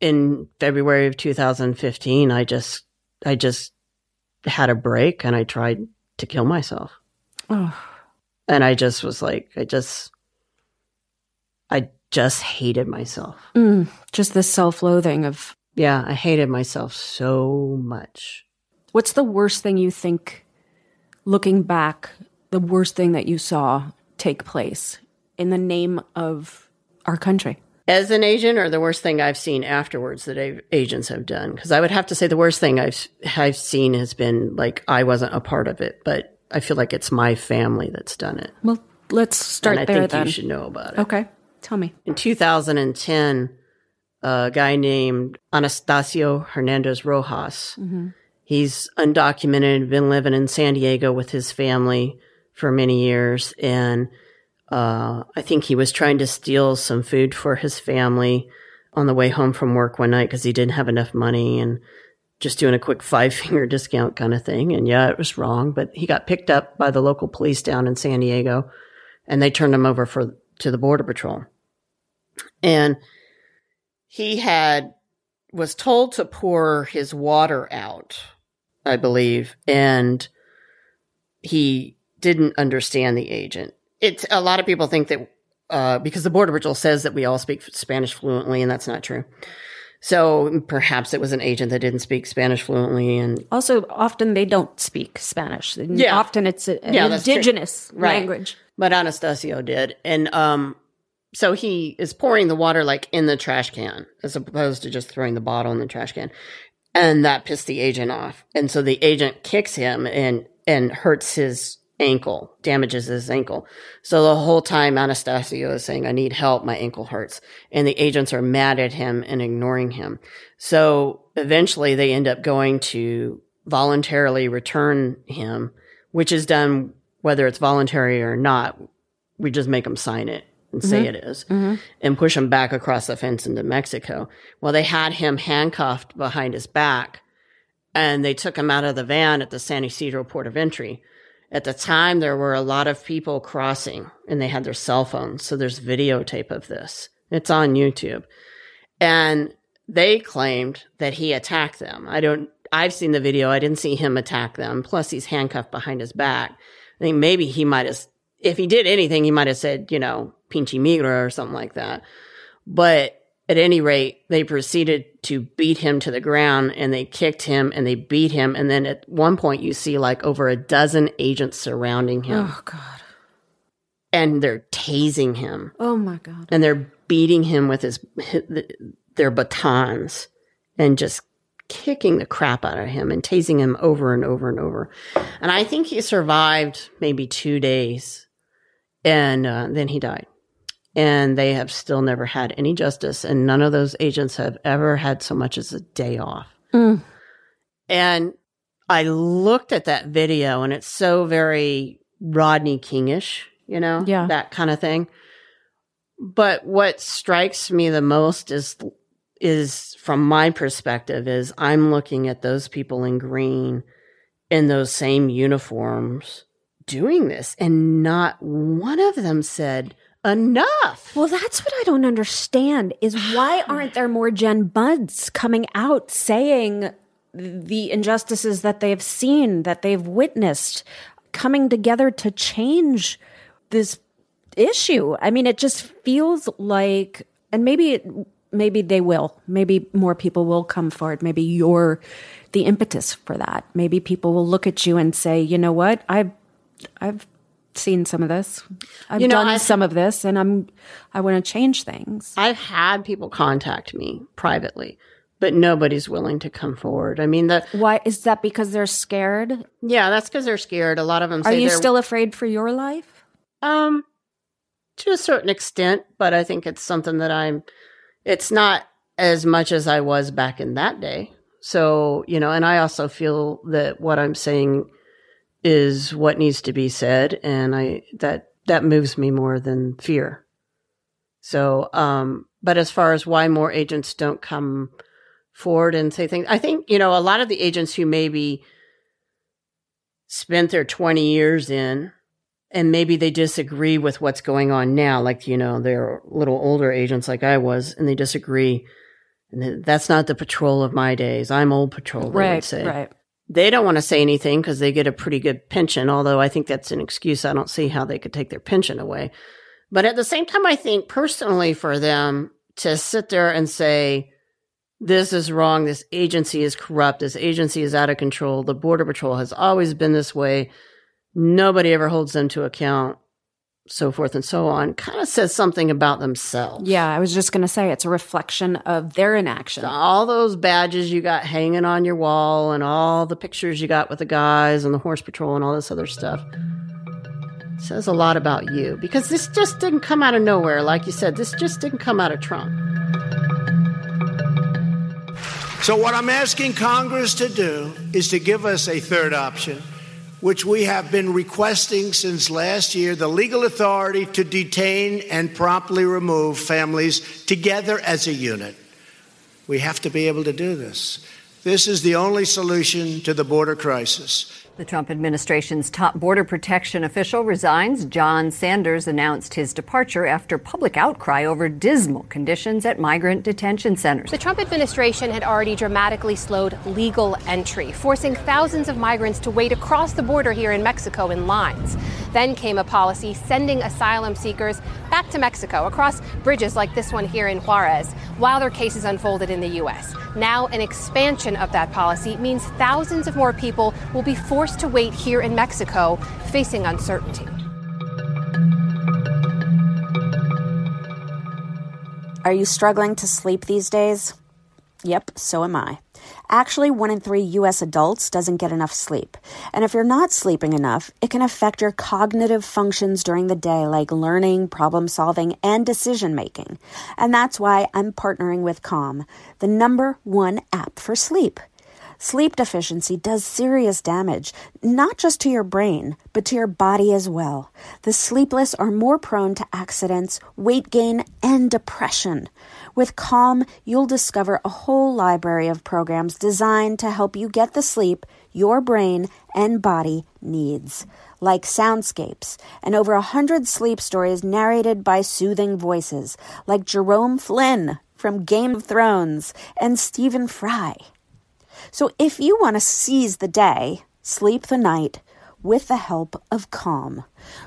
in February of 2015, I just, I just had a break and I tried to kill myself. Oh. And I just was like, I just, I just hated myself. Mm, just the self-loathing of Yeah, I hated myself so much. What's the worst thing you think, looking back, the worst thing that you saw take place in the name of our country? As an agent, or the worst thing I've seen afterwards that agents have done? Because I would have to say the worst thing I've I've seen has been like I wasn't a part of it, but I feel like it's my family that's done it. Well, let's start and I there think then. you should know about it. Okay, tell me. In 2010, a guy named Anastasio Hernandez Rojas. Mhm. He's undocumented, been living in San Diego with his family for many years. And uh, I think he was trying to steal some food for his family on the way home from work one night because he didn't have enough money. And just doing a quick five finger discount kind of thing. And yeah, it was wrong, but he got picked up by the local police down in San Diego and they turned him over for to the border patrol. And he had was told to pour his water out, I believe, and he didn't understand the agent. It's a lot of people think that uh, because the border patrol says that we all speak Spanish fluently, and that's not true. So perhaps it was an agent that didn't speak Spanish fluently, and Also, often they don't speak Spanish. Yeah. Often it's a, an Yeah, indigenous Right. language. but Anastasio did, and um, so he is pouring the water like in the trash can as opposed to just throwing the bottle in the trash can, and that pissed the agent off, and so the agent kicks him and and hurts his ankle, damages his ankle. So the whole time Anastasio is saying, "I need help, my ankle hurts," and the agents are mad at him and ignoring him. So eventually, they end up going to voluntarily return him, which is done whether it's voluntary or not. We just make them sign it and say Mhm. it is Mhm. and push him back across the fence into Mexico. Well, they had him handcuffed behind his back and they took him out of the van at the San Ysidro port of entry. At the time, there were a lot of people crossing and they had their cell phones. So there's videotape of this. It's on YouTube. And they claimed that he attacked them. I don't, I've seen the video. I didn't see him attack them. Plus, he's handcuffed behind his back. I think maybe he might have, if he did anything, he might have said, you know, pinche migra or something like that. But at any rate, they proceeded to beat him to the ground and they kicked him and they beat him. And then at one point, you see like over a dozen agents surrounding him. Oh, God. And they're tasing him Oh, my God. and they're beating him with his, their batons and just kicking the crap out of him and tasing him over and over and over. And I think he survived maybe two days and uh, then he died. And they have still never had any justice, and none of those agents have ever had so much as a day off. Mm. And I looked at that video, and it's so very Rodney Kingish, you know, Yeah. that kind of thing. But what strikes me the most is is from my perspective is I'm looking at those people in green in those same uniforms doing this, and not one of them said enough. Well, that's what I don't understand is why aren't there more Jen Budds coming out saying the injustices that they've seen, that they've witnessed, coming together to change this issue? I mean, it just feels like, and maybe it, maybe they will. Maybe more people will come forward. Maybe you're the impetus for that. Maybe people will look at you and say, you know what, I've I've seen some of this. I've You know, done I've- some of this, and I'm I want to change things. I've had people contact me privately, but nobody's willing to come forward. I mean, the Why is that? Because they're scared. yeah, that's because they're scared. A lot of them Are you still afraid for your life? Um, to a certain extent, but I think it's something that I'm. It's not as much as I was back in that day. So you know, and I also feel that what I'm saying is what needs to be said, and I that that moves me more than fear. So, um, but as far as why more agents don't come forward and say things, I think you know a lot of the agents who maybe spent their 20 years in and maybe they disagree with what's going on now like you know they're little older agents like i was and they disagree and that's not the patrol of my days i'm old patrol they would Right, say right. They don't want to say anything because they get a pretty good pension although i think that's an excuse i don't see how they could take their pension away but at the same time i think personally for them to sit there and say this is wrong. This agency is corrupt. This agency is out of control. The Border Patrol has always been this way. Nobody ever holds them to account, so forth and so on. Kind of says something about themselves. Yeah, I was just going to say it's a reflection of their inaction. All those badges you got hanging on your wall and all the pictures you got with the guys and the horse patrol and all this other stuff says a lot about you because this just didn't come out of nowhere. Like you said, this just didn't come out of Trump. So, what I'm asking Congress to do is to give us a third option, which we have been requesting since last year the legal authority to detain and promptly remove families together as a unit. We have to be able to do this. This is the only solution to the border crisis. The Trump administration's top border protection official resigns. John Sanders announced his departure after public outcry over dismal conditions at migrant detention centers. The Trump administration had already dramatically slowed legal entry, forcing thousands of migrants to wait across the border here in Mexico in lines. Then came a policy sending asylum seekers back to Mexico across bridges like this one here in Juarez while their cases unfolded in the U.S. Now, an expansion of that policy means thousands of more people will be forced to wait here in Mexico, facing uncertainty. Are you struggling to sleep these days? Yep, so am I. Actually, one in three U.S. adults doesn't get enough sleep. And if you're not sleeping enough, it can affect your cognitive functions during the day, like learning, problem solving, and decision making. And that's why I'm partnering with Calm, the number one app for sleep. Sleep deficiency does serious damage, not just to your brain, but to your body as well. The sleepless are more prone to accidents, weight gain, and depression. With Calm, you'll discover a whole library of programs designed to help you get the sleep your brain and body needs, like soundscapes and over a hundred sleep stories narrated by soothing voices, like Jerome Flynn from Game of Thrones and Stephen Fry. So if you want to seize the day, sleep the night, with the help of Calm.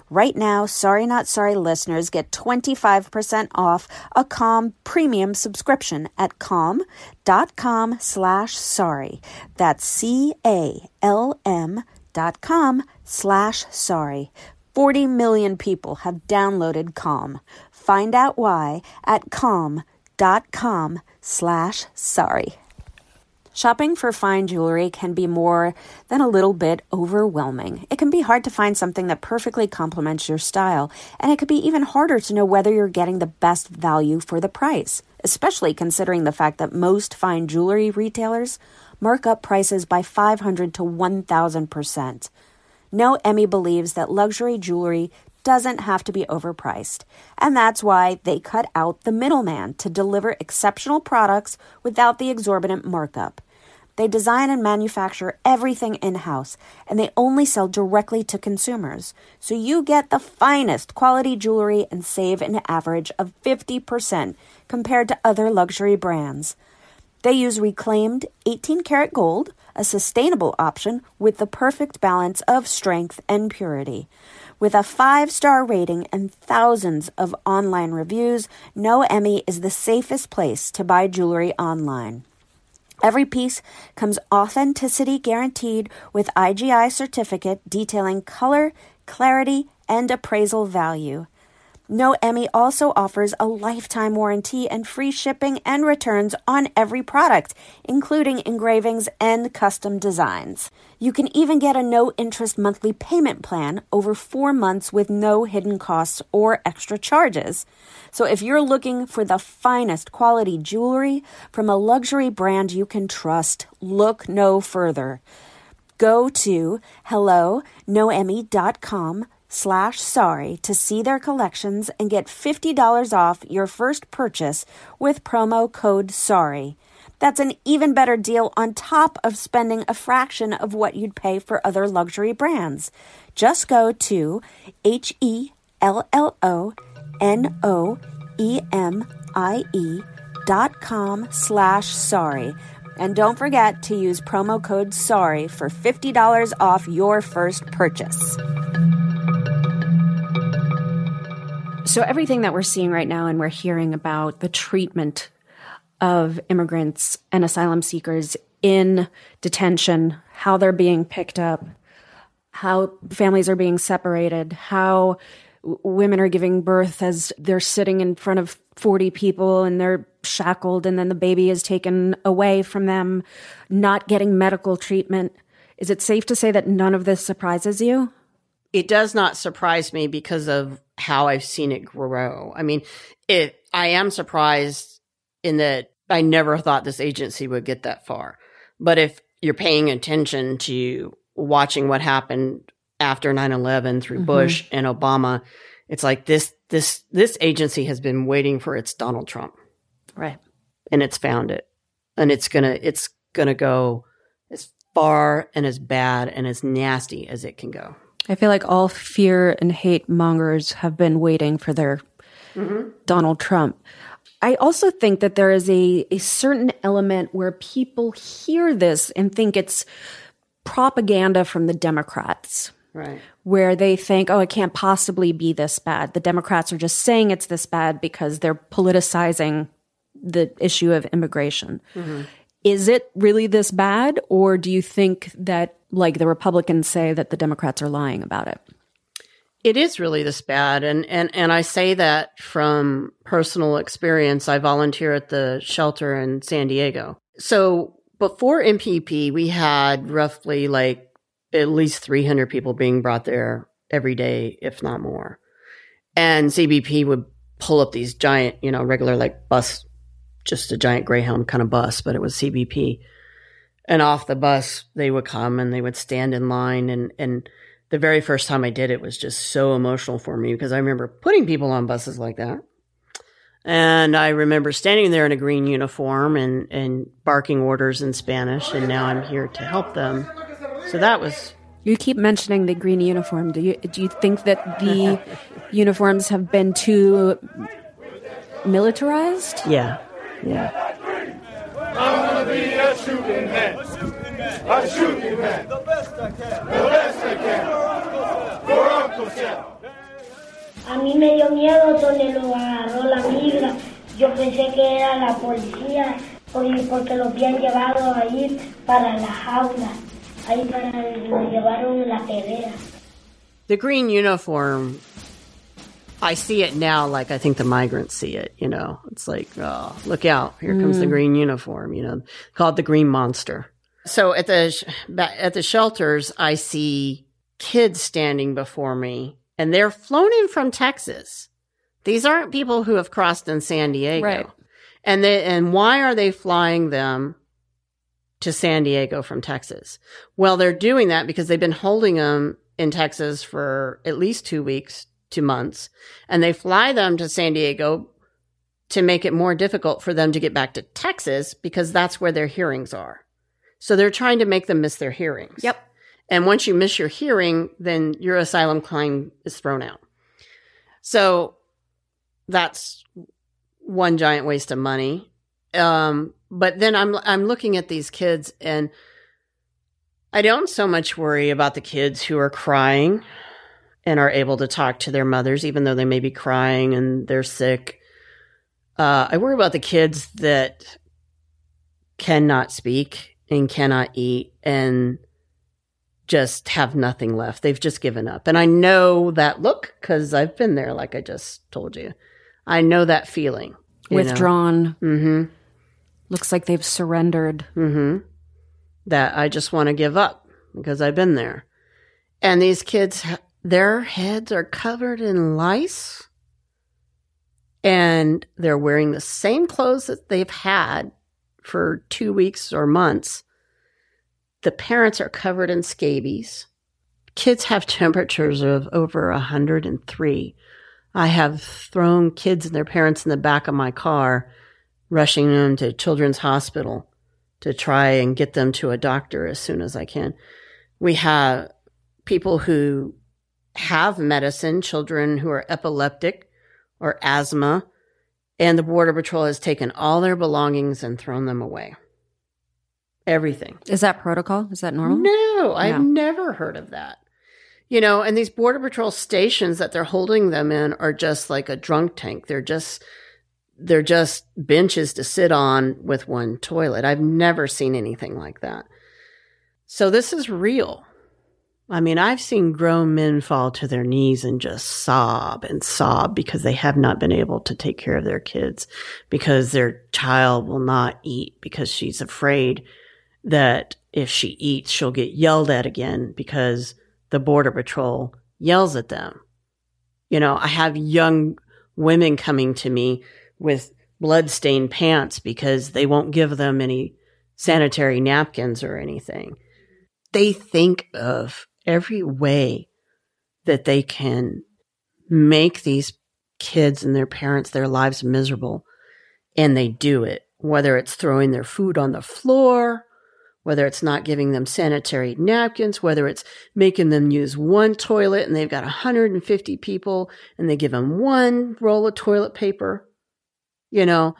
Right now, Sorry Not Sorry listeners get 25% off a Calm premium subscription at calm.com slash sorry. That's C-A-L-M dot com slash sorry. 40 million people have downloaded Calm. Find out why at calm.com slash sorry. Shopping for fine jewelry can be more than a little bit overwhelming. It can be hard to find something that perfectly complements your style, and it could be even harder to know whether you're getting the best value for the price, especially considering the fact that most fine jewelry retailers mark up prices by 500 to 1000%. Noemie believes that luxury jewelry doesn't have to be overpriced. And that's why they cut out the middleman to deliver exceptional products without the exorbitant markup. They design and manufacture everything in house, and they only sell directly to consumers. So you get the finest quality jewelry and save an average of 50% compared to other luxury brands. They use reclaimed 18 karat gold, a sustainable option with the perfect balance of strength and purity. With a five star rating and thousands of online reviews, Noemie is the safest place to buy jewelry online. Every piece comes authenticity guaranteed with IGI certificate detailing color, clarity, and appraisal value. Noemie also offers a lifetime warranty and free shipping and returns on every product, including engravings and custom designs. You can even get a no interest monthly payment plan over four months with no hidden costs or extra charges. So if you're looking for the finest quality jewelry from a luxury brand you can trust, look no further. Go to hellonoemie.com slash sorry to see their collections and get $50 off your first purchase with promo code SORRY. That's an even better deal on top of spending a fraction of what you'd pay for other luxury brands. Just go to H E L L O N O E M I E dot com slash sorry. And don't forget to use promo code SORRY for $50 off your first purchase. So, everything that we're seeing right now and we're hearing about the treatment of immigrants and asylum seekers in detention, how they're being picked up, how families are being separated, how women are giving birth as they're sitting in front of 40 people and they're shackled and then the baby is taken away from them, not getting medical treatment. Is it safe to say that none of this surprises you? It does not surprise me because of how I've seen it grow. I mean, it I am surprised in that I never thought this agency would get that far. But if you're paying attention to watching what happened after 9/11 through mm-hmm. Bush and Obama, it's like this this this agency has been waiting for its Donald Trump. Right. And it's found it. And it's going to it's going to go as far and as bad and as nasty as it can go. I feel like all fear and hate mongers have been waiting for their Mm-hmm. Donald Trump. I also think that there is a, a certain element where people hear this and think it's propaganda from the Democrats. Right. Where they think, oh, it can't possibly be this bad. The Democrats are just saying it's this bad because they're politicizing the issue of immigration. Mm-hmm. Is it really this bad? Or do you think that, like the Republicans say, that the Democrats are lying about it? It is really this bad. And, and, and I say that from personal experience. I volunteer at the shelter in San Diego. So before MPP, we had roughly like at least 300 people being brought there every day, if not more. And CBP would pull up these giant, you know, regular like bus, just a giant Greyhound kind of bus, but it was CBP. And off the bus, they would come and they would stand in line and, and, the very first time I did it was just so emotional for me because I remember putting people on buses like that. And I remember standing there in a green uniform and, and barking orders in Spanish, and now I'm here to help them. So that was. You keep mentioning the green uniform. Do you do you think that the uniforms have been too militarized? Yeah, yeah. I want to be a shooting man. A shooting man. The best I can. The best I can. For Uncle Sam. A mí me dio miedo donde lo agarró la migra. Yo pensé que era la policía porque, porque lo habían llevado ahí para la jaula. Ahí para lo llevaron la pelea. The green uniform, I see it now like I think the migrants see it, you know. It's like, oh, look out. Here comes the Mm. green uniform, you know, called the green monster. So at the sh- at the shelters, I see kids standing before me and they're flown in from Texas. These aren't people who have crossed in San Diego. Right. And they and why are they flying them to San Diego from Texas? Well, they're doing that because they've been holding them in Texas for at least 2 weeks, 2 months, and they fly them to San Diego to make it more difficult for them to get back to Texas because that's where their hearings are. So they're trying to make them miss their hearings. Yep. And once you miss your hearing, then your asylum claim is thrown out. So that's one giant waste of money. Um, but then I'm I'm looking at these kids and I don't so much worry about the kids who are crying and are able to talk to their mothers, even though they may be crying and they're sick. Uh, I worry about the kids that cannot speak and cannot eat and just have nothing left. They've just given up. And I know that look because I've been there, like I just told you. I know that feeling. Withdrawn. Mm-hmm. Looks like they've surrendered. Mm-hmm. That I just want to give up because I've been there. And these kids, their heads are covered in lice and they're wearing the same clothes that they've had for two weeks or months. The parents are covered in scabies. Kids have temperatures of over 103. I have thrown kids and their parents in the back of my car, rushing them to Children's Hospital to try and get them to a doctor as soon as I can. We have people who have medicine, children who are epileptic or asthma, and the Border Patrol has taken all their belongings and thrown them away. Everything. Is that protocol? Is that normal? No, I've never heard of that. You know, and these Border Patrol stations that they're holding them in are just like a drunk tank. They're just they're just benches to sit on with one toilet. I've never seen anything like that. So this is real. I mean, I've seen grown men fall to their knees and just sob and sob because they have not been able to take care of their kids because their child will not eat because she's afraid that if she eats, she'll get yelled at again because the border patrol yells at them. You know, I have young women coming to me with blood-stained pants because they won't give them any sanitary napkins or anything. They think of every way that they can make these kids and their parents their lives miserable and they do it whether it's throwing their food on the floor whether it's not giving them sanitary napkins, whether it's making them use one toilet and they've got 150 people and they give them one roll of toilet paper, you know,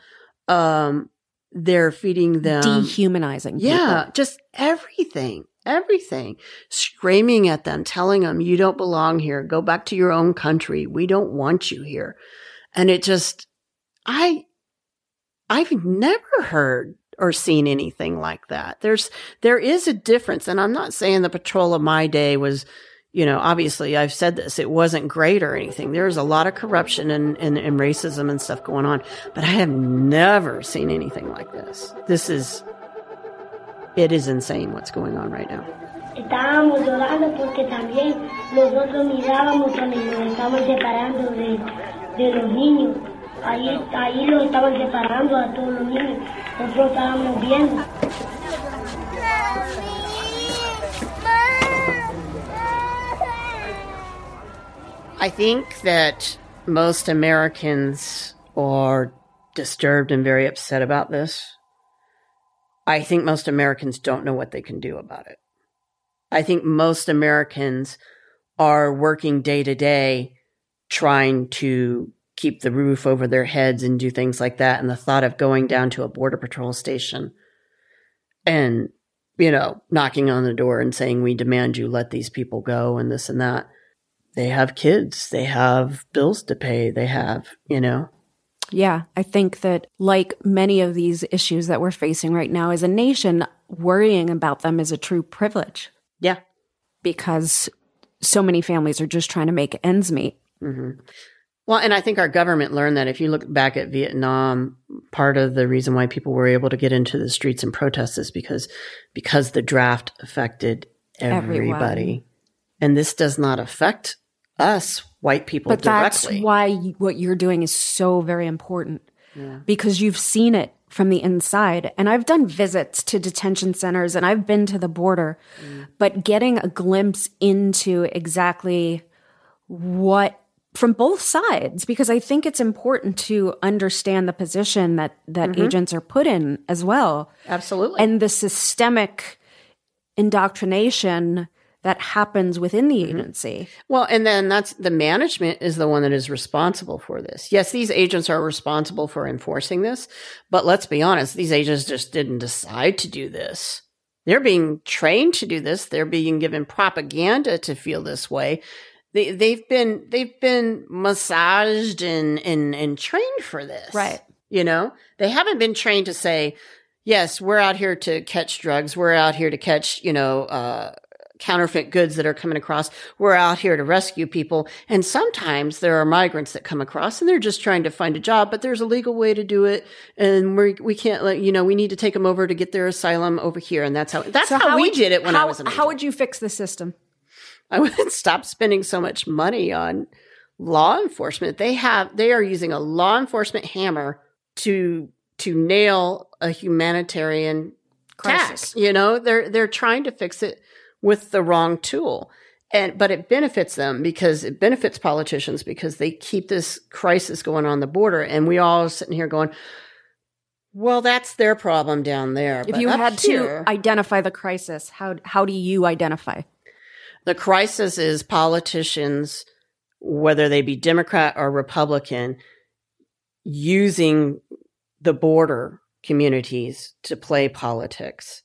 um, they're feeding them Dehumanizing. yeah, people. just everything, everything. Screaming at them, telling them, you don't belong here. Go back to your own country. We don't want you here. And it just, I, I've never heard or seen anything like that. There's, there is a difference. And I'm not saying the patrol of my day was, you know, obviously I've said this, it wasn't great or anything. There's a lot of corruption and, and, and racism and stuff going on, but I have never seen anything like this. This is, it is insane what's going on right now. Estábamos llorando porque también nosotros mirábamos cuando nos estaban separando de, de los niños. Ahí, ahí los estaban separando a todos los niños. Nosotros estábamos viendo. I think that most Americans are disturbed and very upset about this. I think most Americans don't know what they can do about it. I think most Americans are working day to day trying to keep the roof over their heads and do things like that. And the thought of going down to a border patrol station and, you know, knocking on the door and saying, we demand you let these people go and this and that. They have kids. They have bills to pay. They have, you know, Yeah, I think that like many of these issues that we're facing right now as a nation, worrying about them is a true privilege. Yeah. Because so many families are just trying to make ends meet. hmm Well, and I think our government learned that if you look back at Vietnam, part of the reason why people were able to get into the streets and protest is because because the draft affected Everyone. everybody. And this does not affect us white people But that's why you- what you're doing is so very important Yeah. because you've seen it from the inside. And I've done visits to detention centers and I've been to the border, Mm. but getting a glimpse into exactly what from both sides because I think it's important to understand the position that that Mhm. agents are put in as well. Absolutely. And the systemic indoctrination that happens within the Mm-hmm. agency. Well, and then that's the management is the one that is responsible for this. Yes, these agents are responsible for enforcing this, but let's be honest, these agents just didn't decide to do this. They're being trained to do this. They're being given propaganda to feel this way. They, they've been, they've been massaged and, and, and trained for this. Right. You know, they haven't been trained to say, yes, we're out here to catch drugs. We're out here to catch, you know, uh, counterfeit goods that are coming across. We're out here to rescue people. And sometimes there are migrants that come across and they're just trying to find a job, but there's a legal way to do it. And we, we can't let, you know, we need to take them over to get their asylum over here. And that's how, that's So how, we you- did it when how, I was in How would you fix the system? I would stop spending so much money on law enforcement. They have they are using a law enforcement hammer to to nail a humanitarian Crisis. You know, they're they're trying to fix it with the wrong tool. And but it benefits them because it benefits politicians because they keep this crisis going on the border and we all sitting here going well, that's their problem down there. If But you had here- to identify the crisis, how how do you identify? The crisis is politicians, whether they be Democrat or Republican, using the border communities to play politics.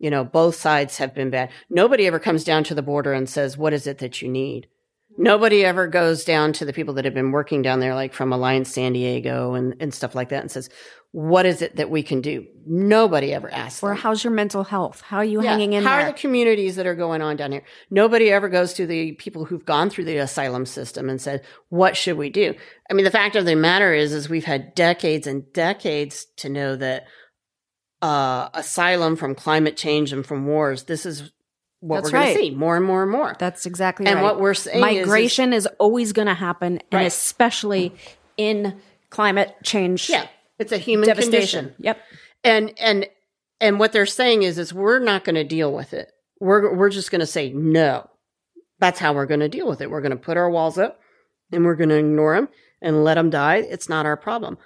You know, both sides have been bad. Nobody ever comes down to the border and says, What is it that you need? Mm-hmm. Nobody ever goes down to the people that have been working down there, like from Alliance San Diego and, and stuff like that, and says, What is it that we can do? Nobody ever asks. Or how's your mental health? How are you Yeah. hanging in How there? are the communities that are going on down here? Nobody ever goes to the people who've gone through the asylum system and said, "What should we do?" I mean, the fact of the matter is, is we've had decades and decades to know that uh, asylum from climate change and from wars. This is what That's we're going right. to see more and more and more. That's exactly And right. what we're saying is- is- migration is, always going to happen, and especially in climate change. Yeah, it's a human devastation. condition. Yep. And and and what they're saying is is we're not going to deal with it. We're we're just going to say no. That's how we're going to deal with it. We're going to put our walls up and we're going to ignore them and let them die. It's not our problem.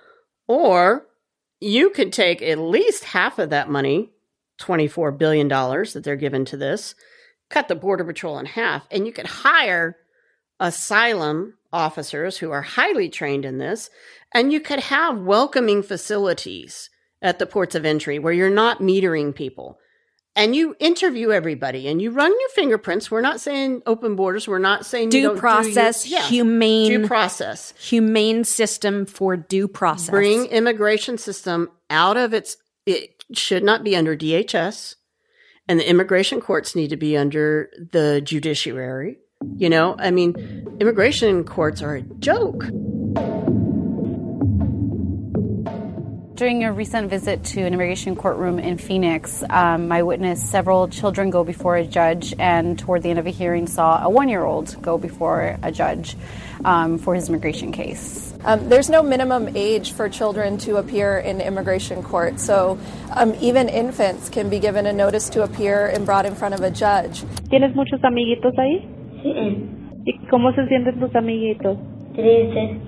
Or you could take at least half of that money $24 billion that they're given to this, cut the Border Patrol in half, and you could hire asylum officers who are highly trained in this, and you could have welcoming facilities at the ports of entry where you're not metering people. And you interview everybody and you run your fingerprints. We're not saying open borders. We're not saying you Due don't do process, your- yeah, humane due process. humane system for due process. Bring immigration system out of its. It should not be under DHS, and the immigration courts need to be under the judiciary. You know, I mean, immigration courts are a joke. During a recent visit to an immigration courtroom in Phoenix, um, I witnessed several children go before a judge, and toward the end of a hearing, saw a one year old go before a judge um, for his immigration case. Um, there's no minimum age for children to appear in immigration court, so um, even infants can be given a notice to appear and brought in front of a judge. ¿Tienes muchos amiguitos ahí? Sí, ¿Y cómo se sienten tus amiguitos? tristes,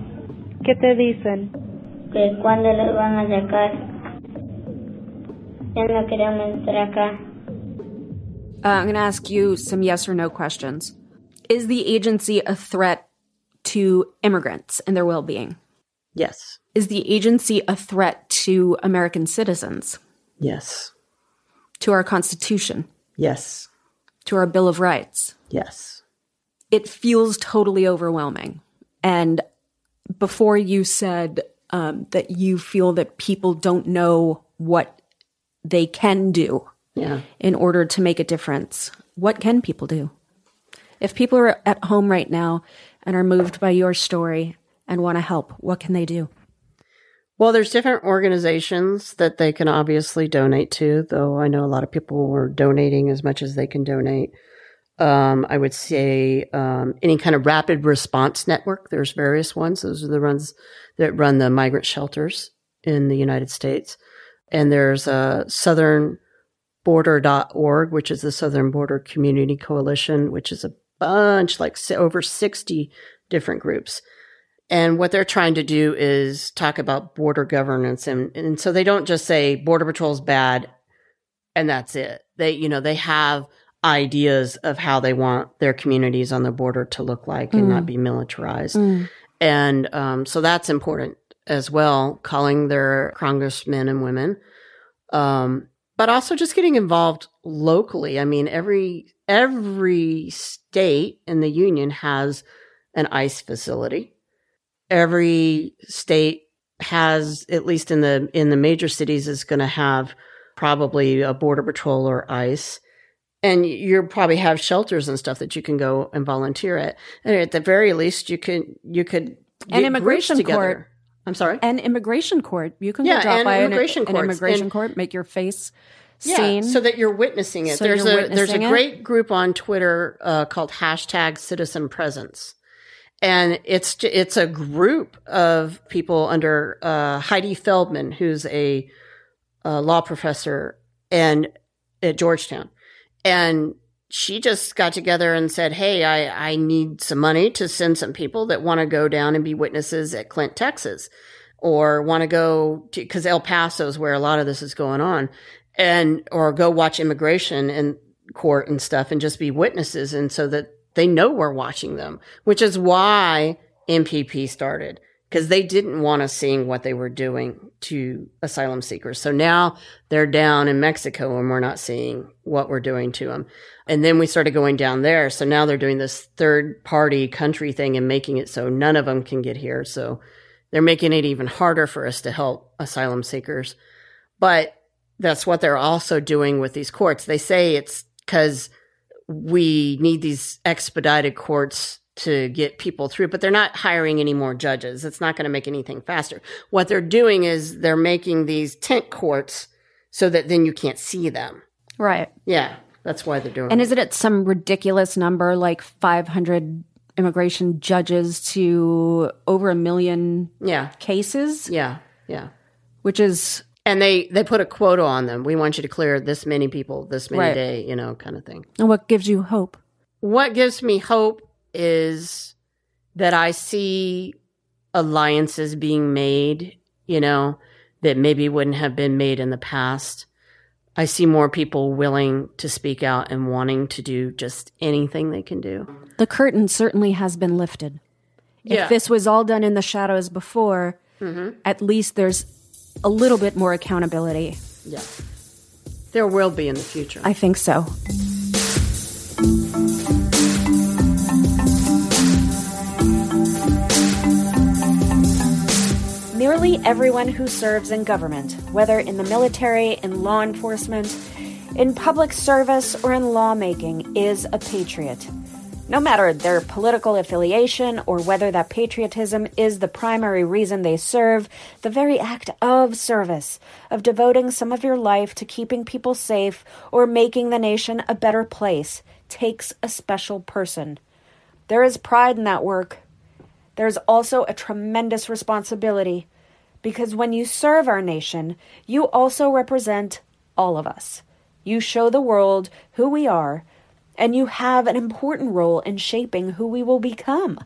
¿Qué te dicen? Que cuando los van a sacar. Ya no queremos entrar acá. Uh, I'm going to ask you some yes or no questions. Is the agency a threat to immigrants and their well being? Yes. Is the agency a threat to American citizens? Yes. To our Constitution? Yes. To our Bill of Rights? Yes. It feels totally overwhelming. And before you said um, that you feel that people don't know what they can do Yeah. in order to make a difference, what can people do? If people are at home right now and are moved by your story and want to help, what can they do? Well, there's different organizations that they can obviously donate to, though I know a lot of people are donating as much as they can donate. Um, I would say um, any kind of rapid response network. There's various ones. Those are the ones that run the migrant shelters in the United States. And there's a Southern border.org, which is the Southern Border Community Coalition, which is a bunch, like over 60 different groups. And what they're trying to do is talk about border governance. And, and so they don't just say border patrol's bad and that's it. They, you know, they have ideas of how they want their communities on the border to look like and Mm. not be militarized. Mm. And um, so that's important as well, calling their congressmen and women. Um, but also just getting involved locally. I mean, every every state in the union has an ICE facility. Every state has, at least in the in the major cities, is going to have probably a border patrol or ICE. And you probably have shelters and stuff that you can go and volunteer at. And at the very least, you can you could An immigration court. I'm sorry. An immigration court. You can Yeah, go drop by an- immigration an, courts. immigration And- court, make your face Yeah, seen. so that you're witnessing it. So there's a there's a witnessing it? great group on Twitter uh, called hashtag Citizen Presence, and it's it's a group of people under uh, Heidi Feldman, who's a, a law professor and at Georgetown, and she just got together and said, "Hey, I I need some money to send some people that want to go down and be witnesses at Clint, Texas." or want to go to because El Paso is where a lot of this is going on, and or go watch immigration and court and stuff, and just be witnesses, and so that they know we're watching them, which is why MPP started because they didn't want us seeing what they were doing to asylum seekers. So now they're down in Mexico and we're not seeing what we're doing to them. And then we started going down there. So now they're doing this third party country thing and making it so none of them can get here. So they're making it even harder for us to help asylum seekers. But that's what they're also doing with these courts. They say it's because we need these expedited courts to get people through, but they're not hiring any more judges. It's not going to make anything faster. What they're doing is they're making these tent courts so that then you can't see them. right. Yeah, that's why they're doing it. And it. is it at some ridiculous number, like 500 immigration judges to over a million yeah. cases? Yeah, yeah. Which is. And they, they put a quota on them. We want you to clear this many people, this many Right. day, you know, kind of thing. And what gives you hope? What gives me hope is that I see alliances being made, you know, that maybe wouldn't have been made in the past. I see more people willing to speak out and wanting to do just anything they can do. The curtain certainly has been lifted. Yeah. If this was all done in the shadows before, Mm-hmm. at least there's a little bit more accountability. Yeah. There will be in the future. I think so. Nearly everyone who serves in government, whether in the military, in law enforcement, in public service, or in lawmaking, is a patriot. No matter their political affiliation or whether that patriotism is the primary reason they serve, the very act of service, of devoting some of your life to keeping people safe or making the nation a better place, takes a special person. There is pride in that work. There's also a tremendous responsibility because when you serve our nation, you also represent all of us. You show the world who we are, and you have an important role in shaping who we will become.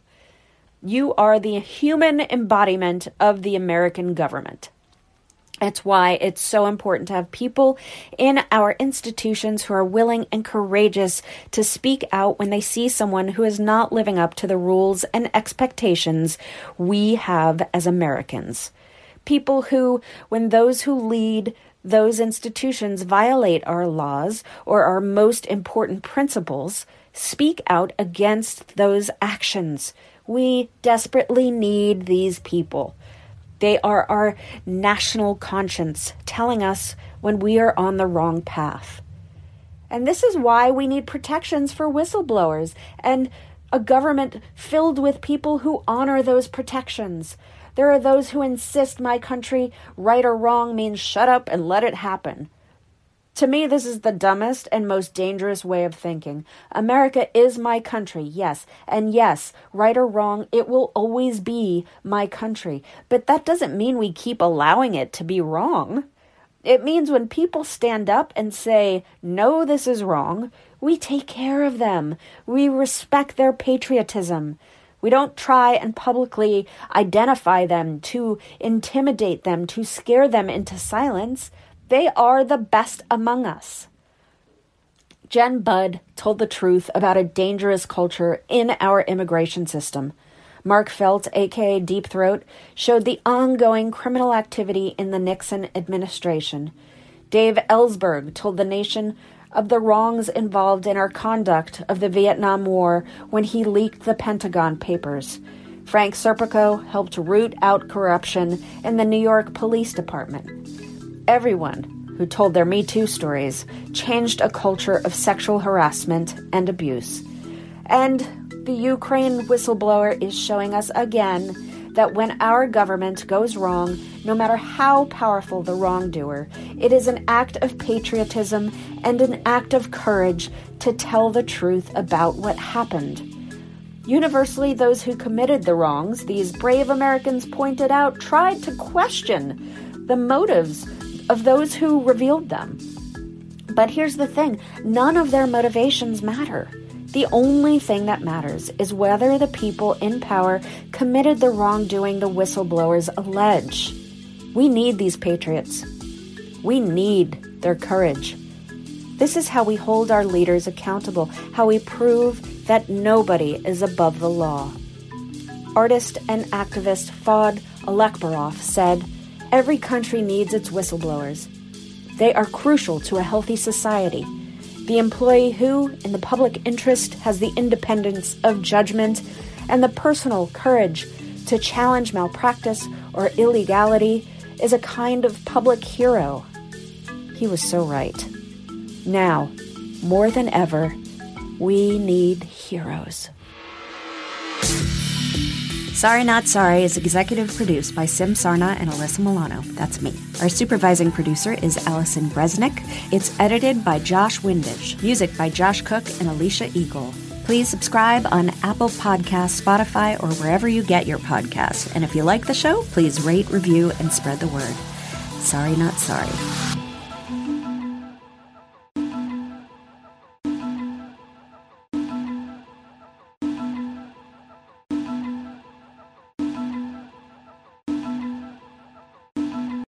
You are the human embodiment of the American government. That's why it's so important to have people in our institutions who are willing and courageous to speak out when they see someone who is not living up to the rules and expectations we have as Americans. People who, when those who lead those institutions violate our laws or our most important principles, speak out against those actions. We desperately need these people. They are our national conscience telling us when we are on the wrong path. And this is why we need protections for whistleblowers and a government filled with people who honor those protections. There are those who insist my country, right or wrong, means shut up and let it happen. To me, this is the dumbest and most dangerous way of thinking. America is my country, yes, and yes, right or wrong, it will always be my country. But that doesn't mean we keep allowing it to be wrong. It means when people stand up and say, no, this is wrong, we take care of them. We respect their patriotism. We don't try and publicly identify them to intimidate them, to scare them into silence. They are the best among us. Jen Budd told the truth about a dangerous culture in our immigration system. Mark Felt, aka Deep Throat, showed the ongoing criminal activity in the Nixon administration. Dave Ellsberg told the nation of the wrongs involved in our conduct of the Vietnam War when he leaked the Pentagon Papers. Frank Serpico helped root out corruption in the New York Police Department. Everyone who told their Me Too stories changed a culture of sexual harassment and abuse. And the Ukraine whistleblower is showing us again that when our government goes wrong, no matter how powerful the wrongdoer, it is an act of patriotism and an act of courage to tell the truth about what happened. Universally, those who committed the wrongs, these brave Americans pointed out, tried to question the motives of those who revealed them. But here's the thing none of their motivations matter. The only thing that matters is whether the people in power committed the wrongdoing the whistleblowers allege. We need these patriots. We need their courage. This is how we hold our leaders accountable, how we prove that nobody is above the law. Artist and activist Fod Alekbarov said, Every country needs its whistleblowers. They are crucial to a healthy society. The employee who, in the public interest, has the independence of judgment and the personal courage to challenge malpractice or illegality is a kind of public hero. He was so right. Now, more than ever, we need heroes. Sorry Not Sorry is executive produced by Sim Sarna and Alyssa Milano. That's me. Our supervising producer is Allison Bresnick. It's edited by Josh Windage. Music by Josh Cook and Alicia Eagle. Please subscribe on Apple Podcasts, Spotify, or wherever you get your podcasts. And if you like the show, please rate, review, and spread the word. Sorry Not Sorry.